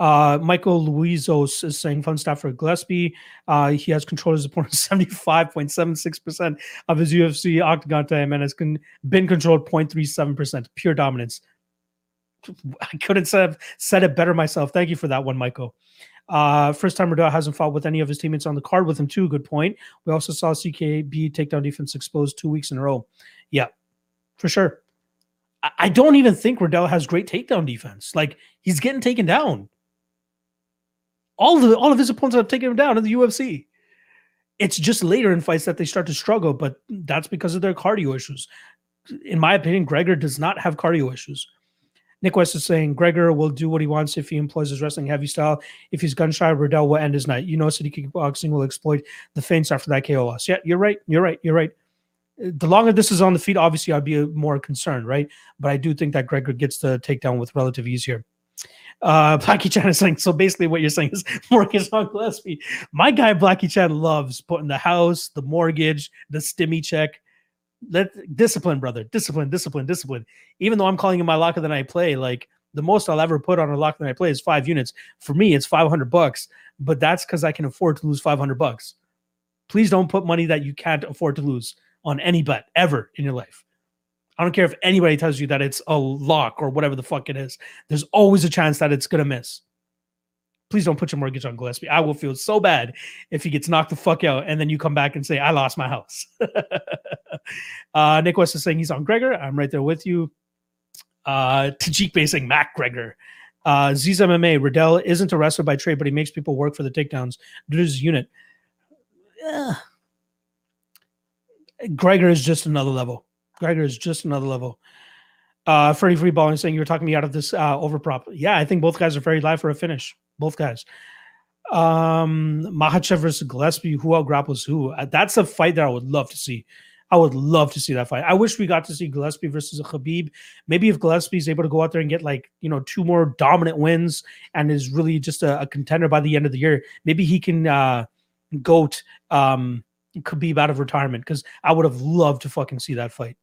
Uh, Michael Luizos is saying fun stuff for Gillespie. Uh, he has controlled his opponent <laughs> 75.76% of his UFC octagon time and has con- been controlled 0.37%. Pure dominance. <laughs> I couldn't have said it better myself. Thank you for that one, Michael. Uh, first time Riddell hasn't fought with any of his teammates on the card with him, too. Good point. We also saw CKB takedown defense exposed two weeks in a row. Yeah, for sure. I, don't even think Riddell has great takedown defense. Like he's getting taken down. All of the, all of his opponents have taken him down in the UFC. It's just later in fights that they start to struggle, but that's because of their cardio issues. In my opinion, Gregor does not have cardio issues. Nick West is saying Gregor will do what he wants if he employs his wrestling heavy style. If he's gun shy, Riddell will end his night. You know, City Kickboxing will exploit the feints after that KO loss. Yeah, you're right. You're right. You're right the longer this is on the feet, obviously I'd be more concerned, right? But I do think that Gregor gets the takedown with relative ease here. Uh, Blackie Chan is saying so. Basically, what you're saying is <laughs> mortgage on Gillespie. My guy Blackie Chan loves putting the house, the mortgage, the stimmy check. Let discipline, brother, discipline, discipline, discipline. Even though I'm calling him my locker of I play, like the most I'll ever put on a locker of I play is five units. For me, it's 500 bucks, but that's because I can afford to lose 500 bucks. Please don't put money that you can't afford to lose on any bet ever in your life. I don't care if anybody tells you that it's a lock or whatever the fuck it is. There's always a chance that it's gonna miss. Please don't put your mortgage on Gillespie. I will feel so bad if he gets knocked the fuck out and then you come back and say, I lost my house. <laughs> uh, Nick West is saying he's on Gregor. I'm right there with you. Uh, Tajik basing Mac Gregor. Uh, MMA, Riddell isn't a wrestler by trade, but he makes people work for the takedowns to his unit. Yeah. Gregor is just another level. Gregor is just another level. Uh, Freddie Freeballing saying you're talking me out of this uh, over prop. Yeah, I think both guys are very live for a finish. Both guys. Um, Makhachev versus Gillespie. Who out grapples who? Uh, that's a fight that I would love to see. I would love to see that fight. I wish we got to see Gillespie versus Khabib. Maybe if Gillespie is able to go out there and get like you know two more dominant wins and is really just a, a contender by the end of the year, maybe he can uh, goat um, Khabib out of retirement because I would have loved to fucking see that fight.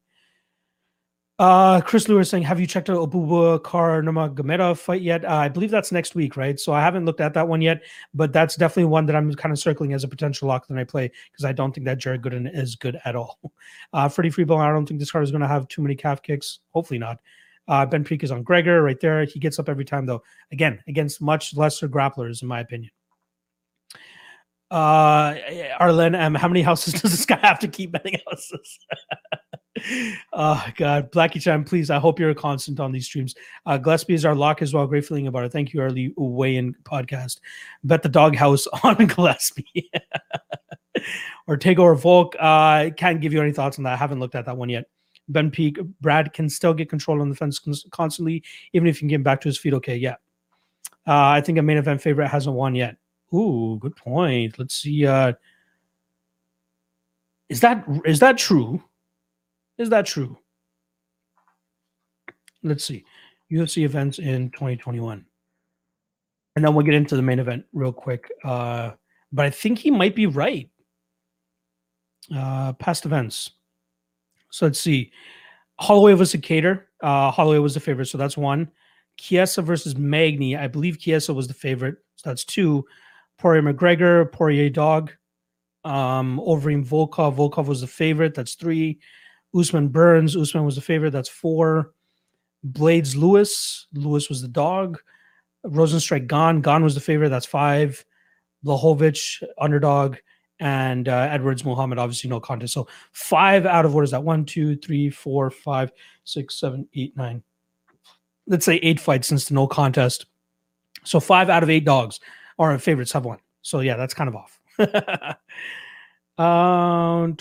Uh, Chris Lewis saying, "Have you checked out Abubakar Nurmagomedov fight yet?" Uh, I believe that's next week, right? So I haven't looked at that one yet, but that's definitely one that I'm kind of circling as a potential lock that I play because I don't think that Jared Gooden is good at all. <laughs> Uh, Freddie Freeball, I don't think this card is going to have too many calf kicks. Hopefully not. Uh, ben Peak is on Gregor right there. He gets up every time though. Again, against much lesser grapplers, in my opinion. Uh, Arlen, um, how many houses <laughs> does this guy have to keep betting houses? <laughs> oh God, Blackie Chan, please. I hope you're a constant on these streams. Uh, Gillespie is our lock as well. Great feeling about it. Thank you, early way in podcast. Bet the doghouse <laughs> on Gillespie or Tego or Volk. Uh, can't give you any thoughts on that. I haven't looked at that one yet. Ben Peak, Brad can still get control on the fence constantly, even if he can get back to his feet. Okay, yeah. Uh, I think a main event favorite hasn't won yet. Ooh, good point. Let's see. Uh, is that is that true? Is that true? Let's see. UFC events in 2021. And then we'll get into the main event real quick. Uh, but I think he might be right. Uh, past events. So let's see. Holloway a Kattar. Uh, Holloway was the favorite, so that's one. Chiesa versus Magny. I believe Chiesa was the favorite, so that's two. Poirier McGregor, Poirier dog. Um, Overeem Volkov. Volkov was the favorite. That's three. Usman Burns. Usman was the favorite. That's four. Blaydes Lewis. Lewis was the dog. Rozenstruik Gane. Gane was the favorite. That's five. Blachowicz, underdog. And uh, Edwards Muhammad, obviously no contest. So five out of what is that? One, two, three, four, five, six, seven, eight, nine. Let's say eight fights since the no contest. So five out of eight dogs or favorites have one. So yeah, that's kind of off. <laughs> um,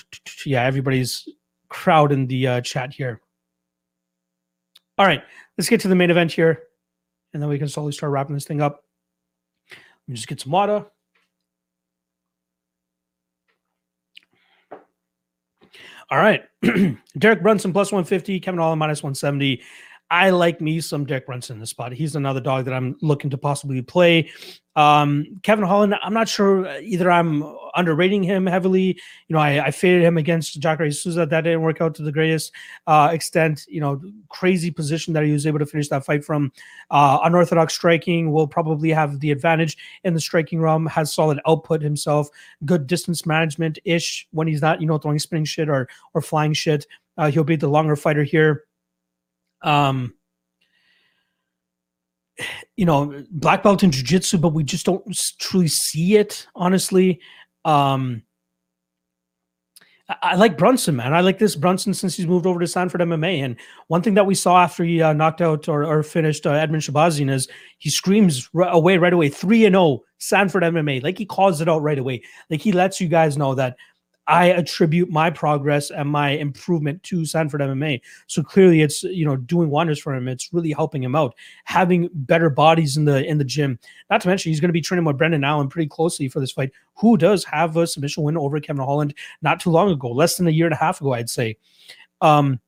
yeah, everybody's crowd in the uh, chat here. All right, let's get to the main event here, and then we can slowly start wrapping this thing up. Let me just get some water. All right, <clears throat> Derek Brunson plus 150, Kevin Holland minus 170. I like me some Derek Brunson in this spot. He's another dog that I'm looking to possibly play. Um, Kevin Holland, I'm not sure uh, either I'm underrating him heavily. You know, I, I faded him against Jacare Souza. That didn't work out to the greatest uh, extent. You know, crazy position that he was able to finish that fight from. Uh, unorthodox striking will probably have the advantage in the striking realm, has solid output himself, good distance management ish when he's not, you know, throwing spinning shit or, or flying shit. Uh, he'll be the longer fighter here um you know black belt in jiu-jitsu but we just don't truly see it honestly um I, like Brunson, man. I like this Brunson since he's moved over to Sanford MMA. And one thing that we saw after he uh, knocked out or, or finished uh, Edmen Shahbazyan is he screams away right away, three and zero oh, Sanford MMA. Like he calls it out right away. Like he lets you guys know that I attribute my progress and my improvement to Sanford MMA. So clearly it's you know doing wonders for him. It's really helping him out. Having better bodies in the in the gym. Not to mention he's going to be training with Brendan Allen pretty closely for this fight, who does have a submission win over Kevin Holland not too long ago, less than a year and a half ago, I'd say. Um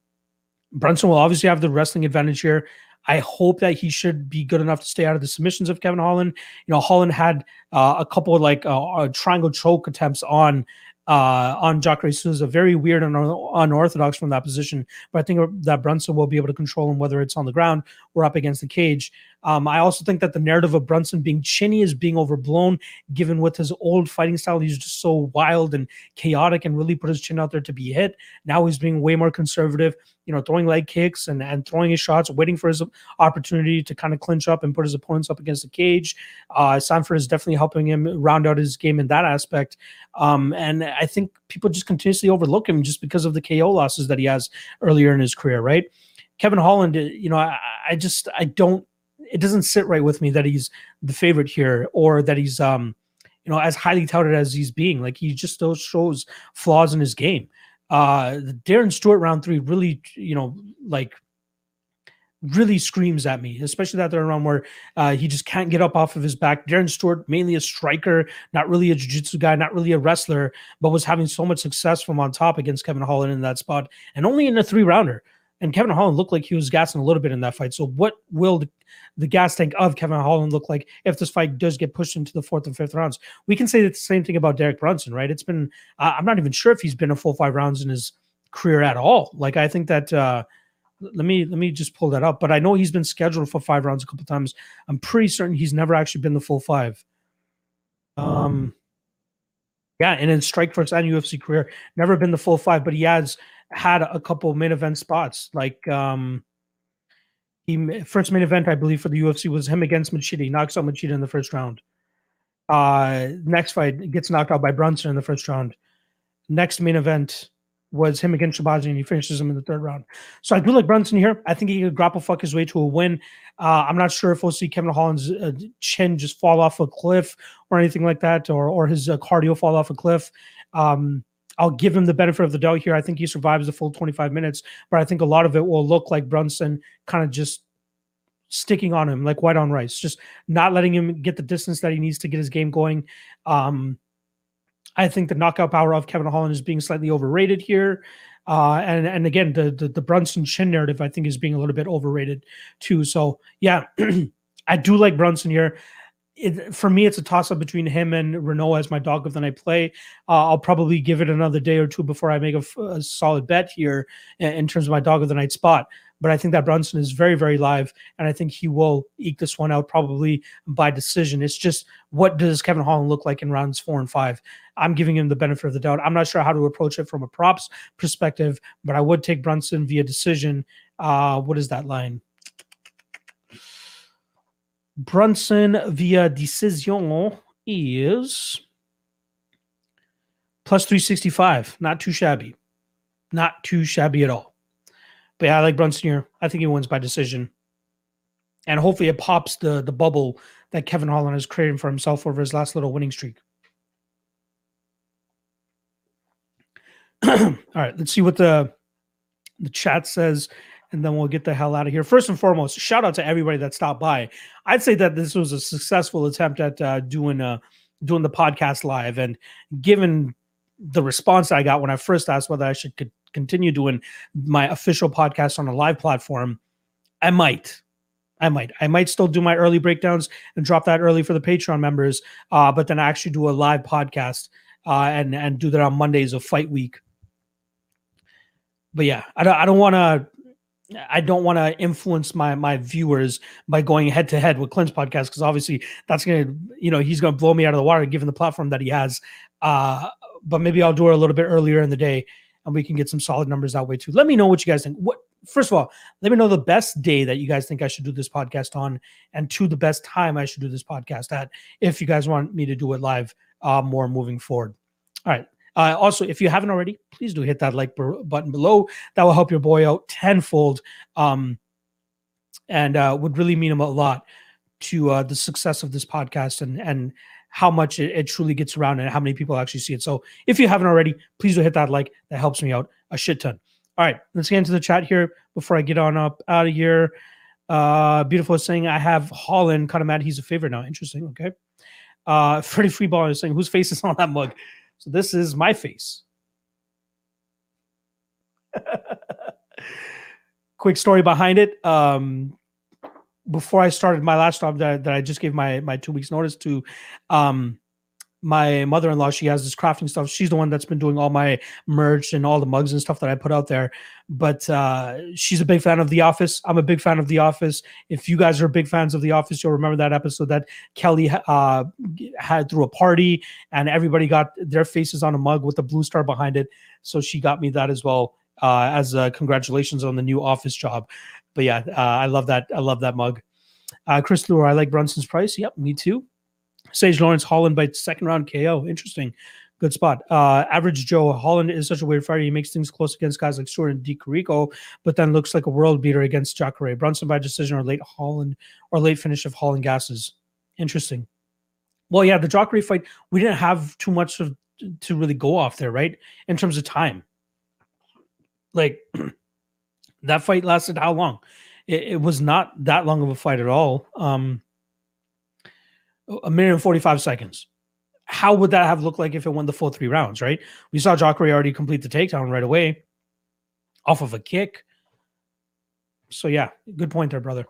Brunson will obviously have the wrestling advantage here. I hope that he should be good enough to stay out of the submissions of Kevin Holland. You know, Holland had uh, a couple of like uh, uh triangle choke attempts on uh, on Jacare Souza. Very weird and unorthodox from that position. But I think that Brunson will be able to control him, whether it's on the ground or up against the cage. Um, I also think that the narrative of Brunson being chinny is being overblown, given with his old fighting style. He's just so wild and chaotic and really put his chin out there to be hit. Now he's being way more conservative, you know, throwing leg kicks and, and throwing his shots, waiting for his opportunity to kind of clinch up and put his opponents up against the cage. Uh, Sanford is definitely helping him round out his game in that aspect. Um, and I think people just continuously overlook him just because of the KO losses that he has earlier in his career, right? Kevin Holland, you know, I, I just I don't it doesn't sit right with me that he's the favorite here or that he's um you know as highly touted as he's being like he just still shows flaws in his game uh darren stewart round three really you know like really screams at me, especially that third round where uh, he just can't get up off of his back. Darren Stewart, mainly a striker, not really a jiu-jitsu guy, not really a wrestler, but was having so much success from on top against Kevin Holland in that spot, and only in a three rounder. And Kevin Holland looked like he was gassing a little bit in that fight. So, what will the, the gas tank of Kevin Holland look like if this fight does get pushed into the fourth and fifth rounds? We can say the same thing about Derek Brunson, right? It's been, uh, I'm not even sure if he's been a full five rounds in his career at all. Like, I think that, uh, let me let me just pull that up. But I know he's been scheduled for five rounds a couple times. I'm pretty certain he's never actually been the full five. Um, yeah, and in Strikeforce and UFC career, never been the full five, but he has had a couple main event spots. Like um he first main event, I believe, for the UFC was him against Machida. He knocks out Machida in the first round. Uh next fight gets knocked out by Brunson in the first round. Next main event was him against Shahbazyan, and he finishes him in the third round. So I do like Brunson here. I think he could grapple fuck his way to a win. Uh, I'm not sure if we'll see Kevin Holland's uh, chin just fall off a cliff or anything like that, or or his uh, cardio fall off a cliff. Um, I'll give him the benefit of the doubt here. I think he survives the full 25 minutes, but I think a lot of it will look like Brunson kind of just sticking on him like white on rice, just not letting him get the distance that he needs to get his game going. Um, I think the knockout power of Kevin Holland is being slightly overrated here. Uh, and and again, the, the the Brunson chin narrative I think is being a little bit overrated too. So yeah, <clears throat> I do like Brunson here it, for me, it's a toss up between him and Reneau as my dog of the night play. Uh, I'll probably give it another day or two before I make a, a solid bet here in, in, terms of my dog of the night spot. but I think that Brunson is very, very live, and I think he will eke this one out probably by decision. It's just what does Kevin Holland look like in rounds four and five? I'm giving him the benefit of the doubt. I'm not sure how to approach it from a props perspective, but I would take Brunson via decision. Uh, what is that line? Brunson via decision is plus 365. Not too shabby. Not too shabby at all. But yeah, I like Brunson here. I think he wins by decision. And hopefully it pops the, the bubble that Kevin Holland has created for himself over his last little winning streak. <clears throat> all right, let's see what the the chat says and then we'll get the hell out of here. First and foremost, shout out to everybody that stopped by. I'd say that this was a successful attempt at uh, doing uh, doing the podcast live, and given the response I got when I first asked whether I should continue doing my official podcast on a live platform, I might. I might. I might still do my early breakdowns and drop that early for the Patreon members, uh, but then I actually do a live podcast uh, and and do that on Mondays of fight week. But yeah, I don't. I don't want to I don't want to influence my my viewers by going head to head with Clint's podcast because obviously that's gonna you know he's gonna blow me out of the water given the platform that he has. Uh, but maybe I'll do it a little bit earlier in the day and we can get some solid numbers that way too. Let me know what you guys think. What first of all, let me know the best day that you guys think I should do this podcast on, and two the best time I should do this podcast at. If you guys want me to do it live uh, more moving forward. All right. Uh, also, if you haven't already, please do hit that like button below. That will help your boy out tenfold, um, and uh, would really mean a lot to uh, the success of this podcast and and how much it, it, truly gets around and how many people actually see it. So if you haven't already, please do hit that like. That helps me out a shit ton. All right, let's get into the chat here before I get on up out of here. Uh, beautiful saying I have Holland kind of mad he's a favorite now. Interesting. Okay. Uh, <laughs> Freddie Freeball is saying whose face is on that mug. So this is my face. <laughs> Quick story behind it. Um, before I started my last job that, that I just gave my my two weeks notice to, um, my mother-in-law she has this crafting stuff. She's the one that's been doing all my merch and all the mugs and stuff that i put out there. But uh, she's a big fan of the office. I'm a big fan of the office. If you guys are big fans of the office you'll remember that episode that kelly uh, had through a party and everybody got their faces on a mug with a blue star behind it. So she got me that as well uh, as congratulations on the new office job. But yeah uh, i love that i love that mug. Uh, chris Lure, i like brunson's price. Yep me too Sage Lawrence Holland by second round KO. Interesting. Good spot. Uh, average Joe Holland is such a weird fighter. He makes things close against guys like Stewart and DeCarico, but then looks like a world beater against Jacare. Brunson by decision or late Holland or late finish of Holland gases. Interesting. Well, yeah, the Jacare fight, we didn't have too much of to really go off there, right? In terms of time. Like <clears throat> that fight lasted how long? It, it was not that long of a fight at all. Um, a minute and 45 seconds. How would that have looked like if it won the full three rounds, right? We saw Jacare already complete the takedown right away off of a kick. So, yeah, good point there, brother.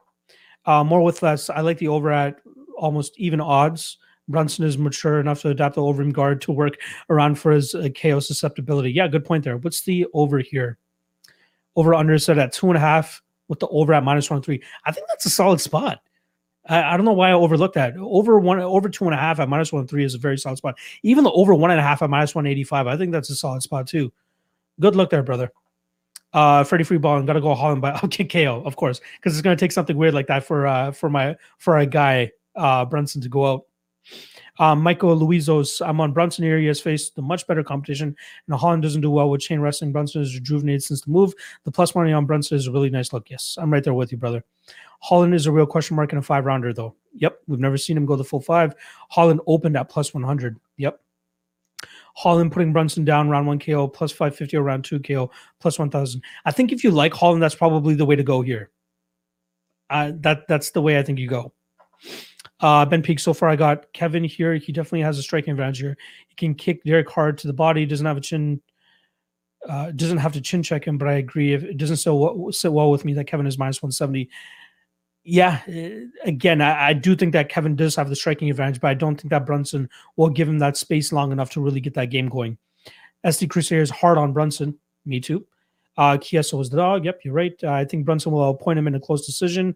Uh, more with less. I like the over at almost even odds. Brunson is mature enough to adapt the overhand guard to work around for his uh, KO susceptibility. Yeah, good point there. What's the over here? Over under set at two and a half with the over at minus one three. I think that's a solid spot. I, I, don't know why I overlooked that. Over one, over two and a half at minus one three is a very solid spot. Even the over one and a half at minus one eighty five, I think that's a solid spot too. Good luck there, brother. Uh, Freddie Freeballing gotta go Holland by okay KO, of course, because it's gonna take something weird like that for uh for my for a guy uh Brunson to go out. Um, Michael Luizos, I'm on Brunson here. He has faced the much better competition, and Holland doesn't do well with chain wrestling. Brunson is rejuvenated since the move. The plus money on Brunson is a really nice look. Yes, I'm right there with you, brother. Holland is a real question mark in a five rounder, though. Yep, we've never seen him go the full five. Holland opened at plus 100. Yep. Holland putting Brunson down round one KO, plus 550 or round two KO, plus 1000. I think if you like Holland, that's probably the way to go here. Uh, that That's the way I think you go. Uh, ben Peak, so far I got Kevin here. He definitely has a striking advantage here. He can kick Derek hard to the body, doesn't have a chin uh, doesn't have to chin check him, but I agree. If it doesn't sit well, sit well with me that Kevin is minus 170 yeah, uh, again, I, I, do think that Kevin does have the striking advantage, but I don't think that Brunson will give him that space long enough to really get that game going. SD Crusader is hard on Brunson. Me too. Uh, Chiesa was the dog. Yep, you're right. Uh, I think Brunson will appoint him in a close decision.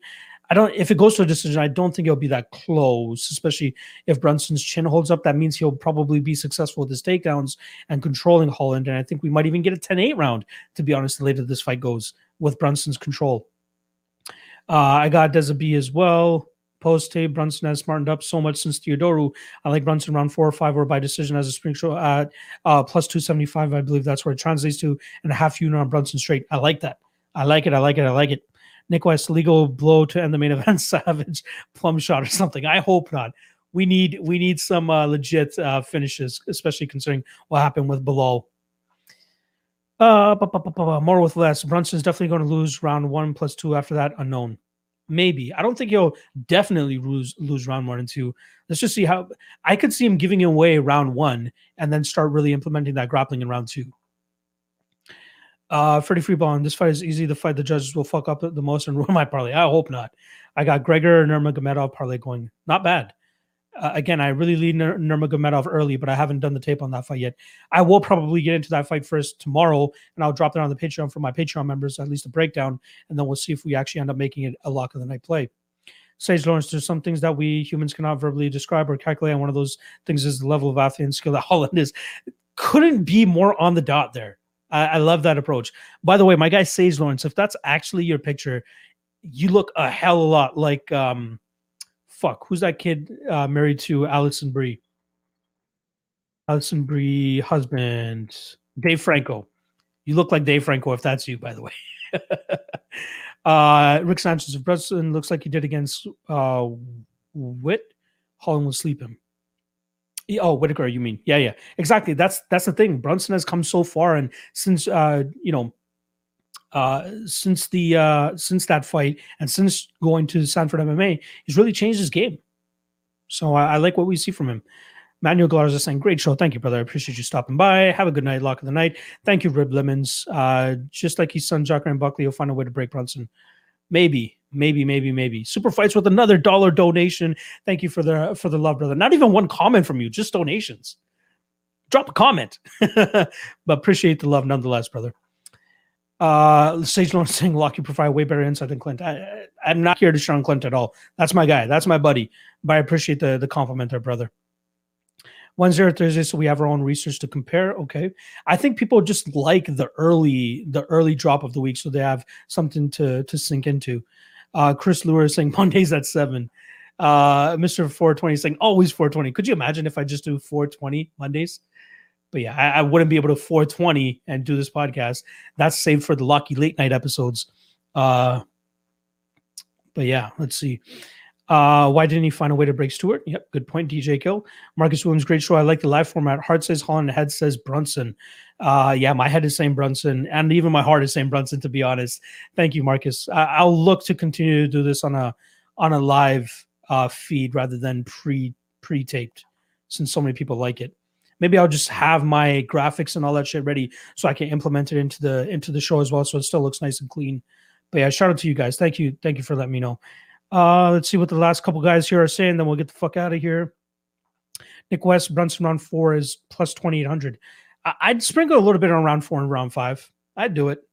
I don't. If it goes to a decision, I don't think it'll be that close. Especially if Brunson's chin holds up, that means he'll probably be successful with his takedowns and controlling Holland. And I think we might even get a 10-8 round. To be honest, the later this fight goes with Brunson's control. Uh, I got Deza as well. Post tape, Brunson has smartened up so much since Theodorou. I like Brunson round four or five or by decision as a spring show at uh, plus 275. I believe that's where it translates to, and a half unit on Brunson straight. I like that. I like it. I like it. I like it. West legal blow to end the main event. <laughs> Savage plum shot or something. I hope not. We need we need some uh, legit uh, finishes, especially considering what happened with Belal. Uh, more with less. Brunson's definitely going to lose round one plus two after that. Unknown. Maybe. I don't think he'll definitely lose lose round one and two. Let's just see how I could see him giving away round one and then start really implementing that grappling in round two. Uh, Freddie Freebond, this fight is easy. The fight the judges will fuck up the most and <laughs> ruin my parlay. I hope not. I got Gregor Nurmagomedov parlay going. Not bad. Uh, again, I really lead Nur- Nurmagomedov early, but I haven't done the tape on that fight yet. I will probably get into that fight first tomorrow, and I'll drop that on the Patreon for my Patreon members, at least a breakdown, and then we'll see if we actually end up making it a lock of the night play. Sage Lawrence, there's some things that we humans cannot verbally describe or calculate, and one of those things is the level of athlete and skill that <laughs> Holland is. Couldn't be more on the dot there. I, I love that approach. By the way, my guy Sage Lawrence, if that's actually your picture, you look a hell of a lot like um fuck, who's that kid uh married to Alison Brie? Alison Brie husband, Dave Franco. You look like Dave Franco if that's you, by the way. <laughs> uh Rick Sanchez of Brunson looks like he did against uh Wit. Holland will sleep him. Oh, Whitaker, you mean? Yeah, yeah, exactly. That's that's the thing. Brunson has come so far, and since uh, you know, uh, since the uh, since that fight, and since going to Sanford MMA, he's really changed his game. So I, I like what we see from him. Manuel Galarza saying, "Great show, thank you, brother. I appreciate you stopping by. Have a good night, lock of the night. Thank you, Rib Lemons. Uh, just like his son Jacare and Buckley, he'll find a way to break Brunson. Maybe, maybe, maybe, maybe. Super fights with another dollar donation. Thank you for the for the love, brother. Not even one comment from you, just donations. Drop a comment, <laughs> but appreciate the love nonetheless, brother. Uh, Sage Lawrence <laughs> saying Lockie provide way better insight than Clint. I, I'm not here to shit on Clint at all. That's my guy. That's my buddy. But I appreciate the the compliment there, brother. Wednesday or Thursday, so we have our own research to compare. Okay, I think people just like the early the early drop of the week, so they have something to to sink into. Uh, Chris Lewis saying Mondays at seven. Uh, Mr. 420 saying always 420. Could you imagine if I just do 420 Mondays? But yeah, I, I wouldn't be able to 420 and do this podcast. That's saved for the lucky late night episodes. Uh, but yeah, let's see. Uh, why didn't he find a way to break Stewart? Yep, good point, DJ Kill. Marcus Williams, great show. I like the live format. Heart says Holland, head says Brunson. Uh, yeah, my head is saying Brunson, and even my heart is saying Brunson. To be honest, thank you, Marcus. I- I'll look to continue to do this on a on a live uh, feed rather than pre pre taped, since so many people like it. Maybe I'll just have my graphics and all that shit ready so I can implement it into the into the show as well, so it still looks nice and clean. But yeah, shout out to you guys. Thank you, thank you for letting me know. Uh, let's see what the last couple guys here are saying. Then we'll get the fuck out of here. Nick West, Brunson round four is plus 2,800. I'd sprinkle a little bit on round four and round five. I'd do it.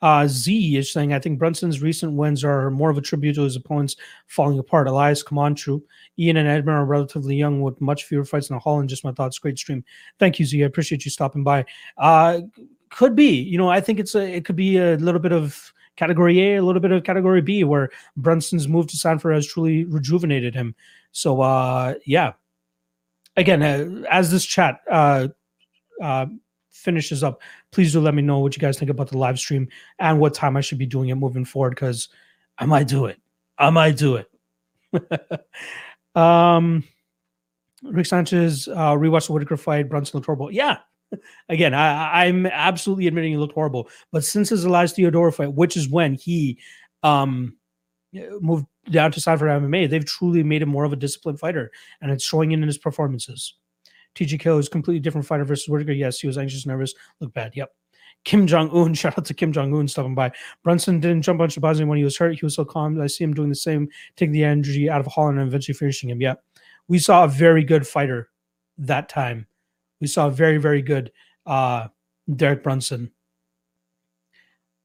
Uh, Z is saying, I think Brunson's recent wins are more of a tribute to his opponents falling apart. Elias, come on, true. Ian and Edmund are relatively young with much fewer fights in Holland. Just my thoughts. Great stream. Thank you, Z. I appreciate you stopping by. Uh, could be, you know, I think it's a, it could be a little bit of category A, a little bit of category B, where Brunson's move to Sanford has truly rejuvenated him. So, uh, yeah. Again, uh, as this chat uh, uh, finishes up, please do let me know what you guys think about the live stream and what time I should be doing it moving forward because I might do it. I might do it. <laughs> um, Rick Sanchez uh, rewatched the Whitaker fight. Brunson looked horrible. Yeah, <laughs> again, I, I'm absolutely admitting he looked horrible. But since his Elias Theodorou fight, which is when he um, moved down to Sanford MMA, they've truly made him more of a disciplined fighter, and it's showing in his performances. TGK is completely different fighter versus Whitaker. Yes, he was anxious, nervous, looked bad. Yep. Kim Jong Un, <laughs> shout out to Kim Jong Un stopping by. Brunson didn't jump on Shahbazyan when he was hurt. He was so calm. I see him doing the same, taking the energy out of Holland and eventually finishing him. Yeah, we saw a very good fighter that time. We saw a very, very good uh, Derek Brunson.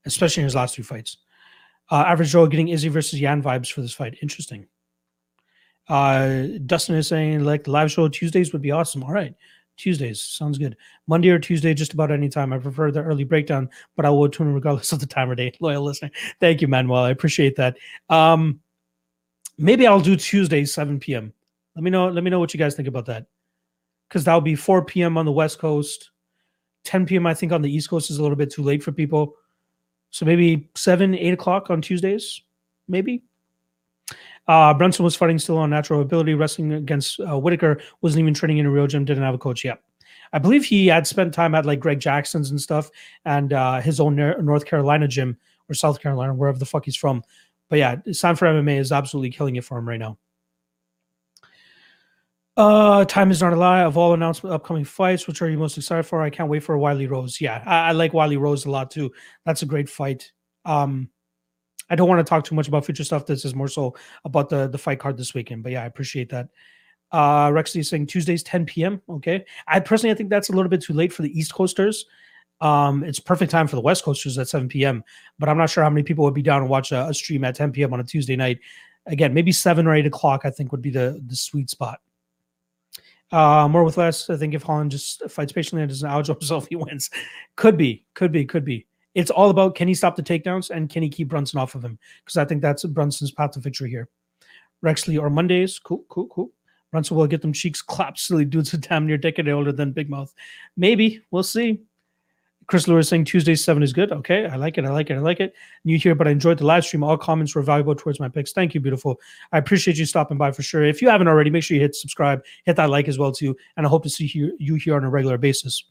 especially in his last two fights. Uh, Average Joe getting Izzy versus Yan vibes for this fight. Interesting. Uh, Dustin is saying like live show Tuesdays would be awesome. All right. Tuesdays sounds good. Monday or Tuesday, just about any time. I prefer the early breakdown, but I will tune in regardless of the time or day. <laughs> Loyal listener, thank you, Manuel. I appreciate that. Um, maybe I'll do Tuesday, 7 p.m. Let me know. Let me know what you guys think about that, because that'll be 4 p.m. on the West Coast, 10 p.m. I think on the East Coast is a little bit too late for people. So maybe seven, eight o'clock on Tuesdays, maybe. Uh, Brunson was fighting still on natural ability, wrestling against uh, Whitaker, wasn't even training in a real gym, didn't have a coach yet. I believe he had spent time at like Greg Jackson's and stuff and uh, his own North Carolina gym or South Carolina, wherever the fuck he's from. But yeah, Sanford MMA is absolutely killing it for him right now. Uh, time is not a lie. Of all announced upcoming fights, which are you most excited for? I can't wait for Weili Rose. Yeah, I, I like Weili Rose a lot too. That's a great fight. Um, I don't want to talk too much about future stuff. This is more so about the the fight card this weekend. But yeah, I appreciate that. Uh, Rexley is saying Tuesdays 10 p.m. Okay, I personally I think that's a little bit too late for the East Coasters. Um, it's perfect time for the West Coasters at 7 p.m. But I'm not sure how many people would be down to watch a, a stream at 10 p.m. on a Tuesday night. Again, maybe seven or eight o'clock. I think would be the the sweet spot. Uh, more with less. I think if Holland just fights patiently and doesn't outjump himself, <laughs> he wins. Could be, could be, could be. It's all about can he stop the takedowns and can he keep Brunson off of him? Because I think that's Brunson's path to victory here. Rexley or Mondays. Cool, cool, cool. Brunson will get them cheeks clapped. Silly dudes a damn near decade older than Big Mouth. Maybe. We'll see. Chris Lewis saying Tuesday 7 is good. Okay. I like it. I like it. I like it. New here, but I enjoyed the live stream. All comments were valuable towards my picks. Thank you, beautiful. I appreciate you stopping by for sure. If you haven't already, make sure you hit subscribe, hit that like as well, too. And I hope to see you here on a regular basis.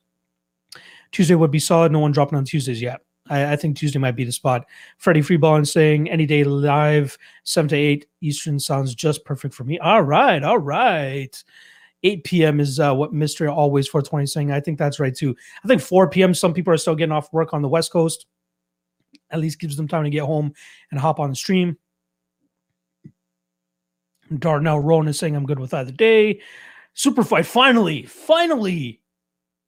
Tuesday would be solid. No one dropping on Tuesdays yet. I, I think Tuesday might be the spot. Freddie Freeballing saying any day live, 7 to 8 Eastern sounds just perfect for me. All right. All right. 8 p.m. is uh, what Mr. Always 420 is saying. I think that's right too. I think 4 p.m. Some people are still getting off work on the West Coast. At least gives them time to get home and hop on the stream. Darnell Rowan is saying I'm good with either day. Super fight finally, finally,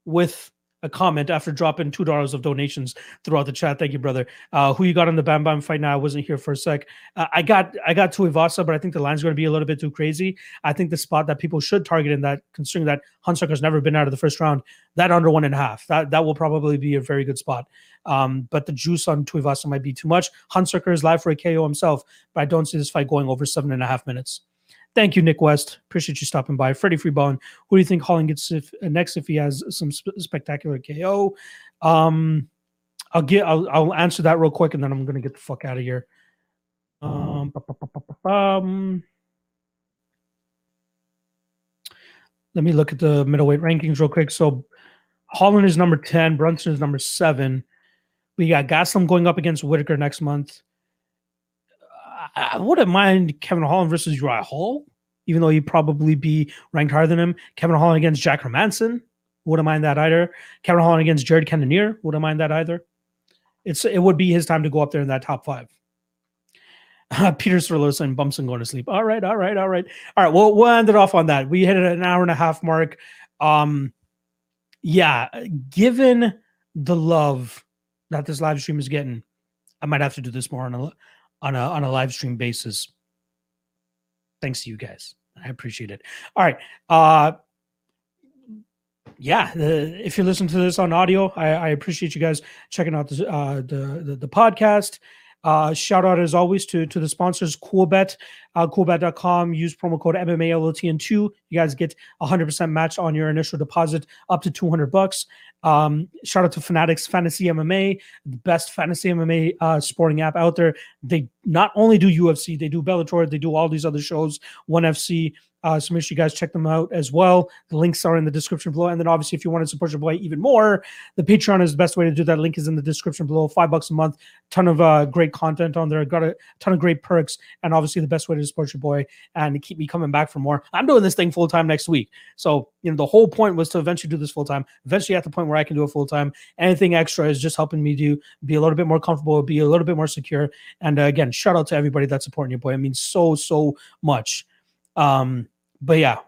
with a comment after dropping two dollars of donations throughout the chat. Thank you, brother. Uh, who you got on the Bam Bam fight now? I wasn't here for a sec. Uh, I got I got Tuivasa, but I think the line's going to be a little bit too crazy. I think the spot that people should target in that, considering that Hunsucker's never been out of the first round, that under one and a half, that that will probably be a very good spot. Um, but the juice on Tuivasa might be too much. Hunsucker is live for a KO himself, but I don't see this fight going over seven and a half minutes. Thank you, Nick West. Appreciate you stopping by. Freddie Freebone. Who do you think Holland gets if, uh, next if he has some sp- spectacular KO? Um, I'll get. I'll, I'll answer that real quick, and then I'm gonna get the fuck out of here. Um, let me look at the middleweight rankings real quick. So Holland is number ten. Brunson is number seven. We got Gastelum going up against Whittaker next month. I wouldn't mind Kevin Holland versus Uriah Hall, even though he'd probably be ranked higher than him. Kevin Holland against Jack Hermansson, wouldn't mind that either. Kevin Holland against Jared Cannonier, wouldn't mind that either. It's it would be his time to go up there in that top five. <laughs> Peter Sirlos and Bumpson going to sleep. All right, all right, all right, all right. Well, we'll end it off on that. We hit an hour and a half mark. Um, yeah, given the love that this live stream is getting, I might have to do this more on a on a on a live stream basis. Thanks to you guys. I appreciate it. All right. Uh yeah, the, if you listen to this on audio, I, I appreciate you guys checking out the, uh, the, the the podcast. Uh, shout out as always to to the sponsors, Coolbet, uh, coolbet.com. Use promo code MMALOTN2. You guys get 100% match on your initial deposit up to 200 bucks. Um, shout out to Fanatics Fantasy MMA, the best fantasy MMA uh, sporting app out there. They not only do UFC, they do Bellator, they do all these other shows, ONE FC, uh, so make sure you guys check them out as well. The links are in the description below. And then obviously, if you want to support your boy even more, the Patreon is the best way to do that. Link is in the description below. Five bucks a month, ton of uh, great content on there. Got a ton of great perks, and obviously the best way to support your boy and keep me coming back for more. I'm doing this thing full time next week, so you know the whole point was to eventually do this full time. Eventually, at the point where I can do it full time, anything extra is just helping me do be a little bit more comfortable, be a little bit more secure. And uh, again, shout out to everybody that's supporting your boy. It means so so much. Um, but yeah,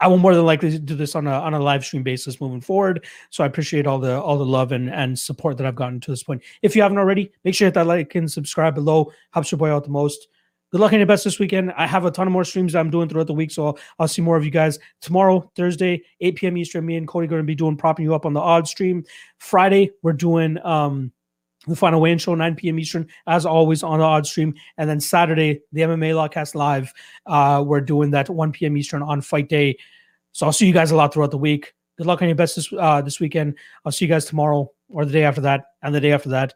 I will more than likely do this on a on a live stream basis moving forward. So I appreciate all the all the love and and support that I've gotten to this point. If you haven't already, make sure you hit that like and subscribe below. Helps your boy out the most. Good luck and your best this weekend. I have a ton of more streams I'm doing throughout the week, so I'll, I'll see more of you guys tomorrow, Thursday, 8 p.m. Eastern. Me and Cody are going to be doing propping you up on the odd stream. Friday, we're doing um the final weigh-in show 9 p.m. Eastern, as always on the odd stream. And then Saturday, the MMA Lockcast live. Uh, we're doing that 1 p.m. Eastern on fight day. So I'll see you guys a lot throughout the week. Good luck on your best this uh, this weekend. I'll see you guys tomorrow or the day after that and the day after that.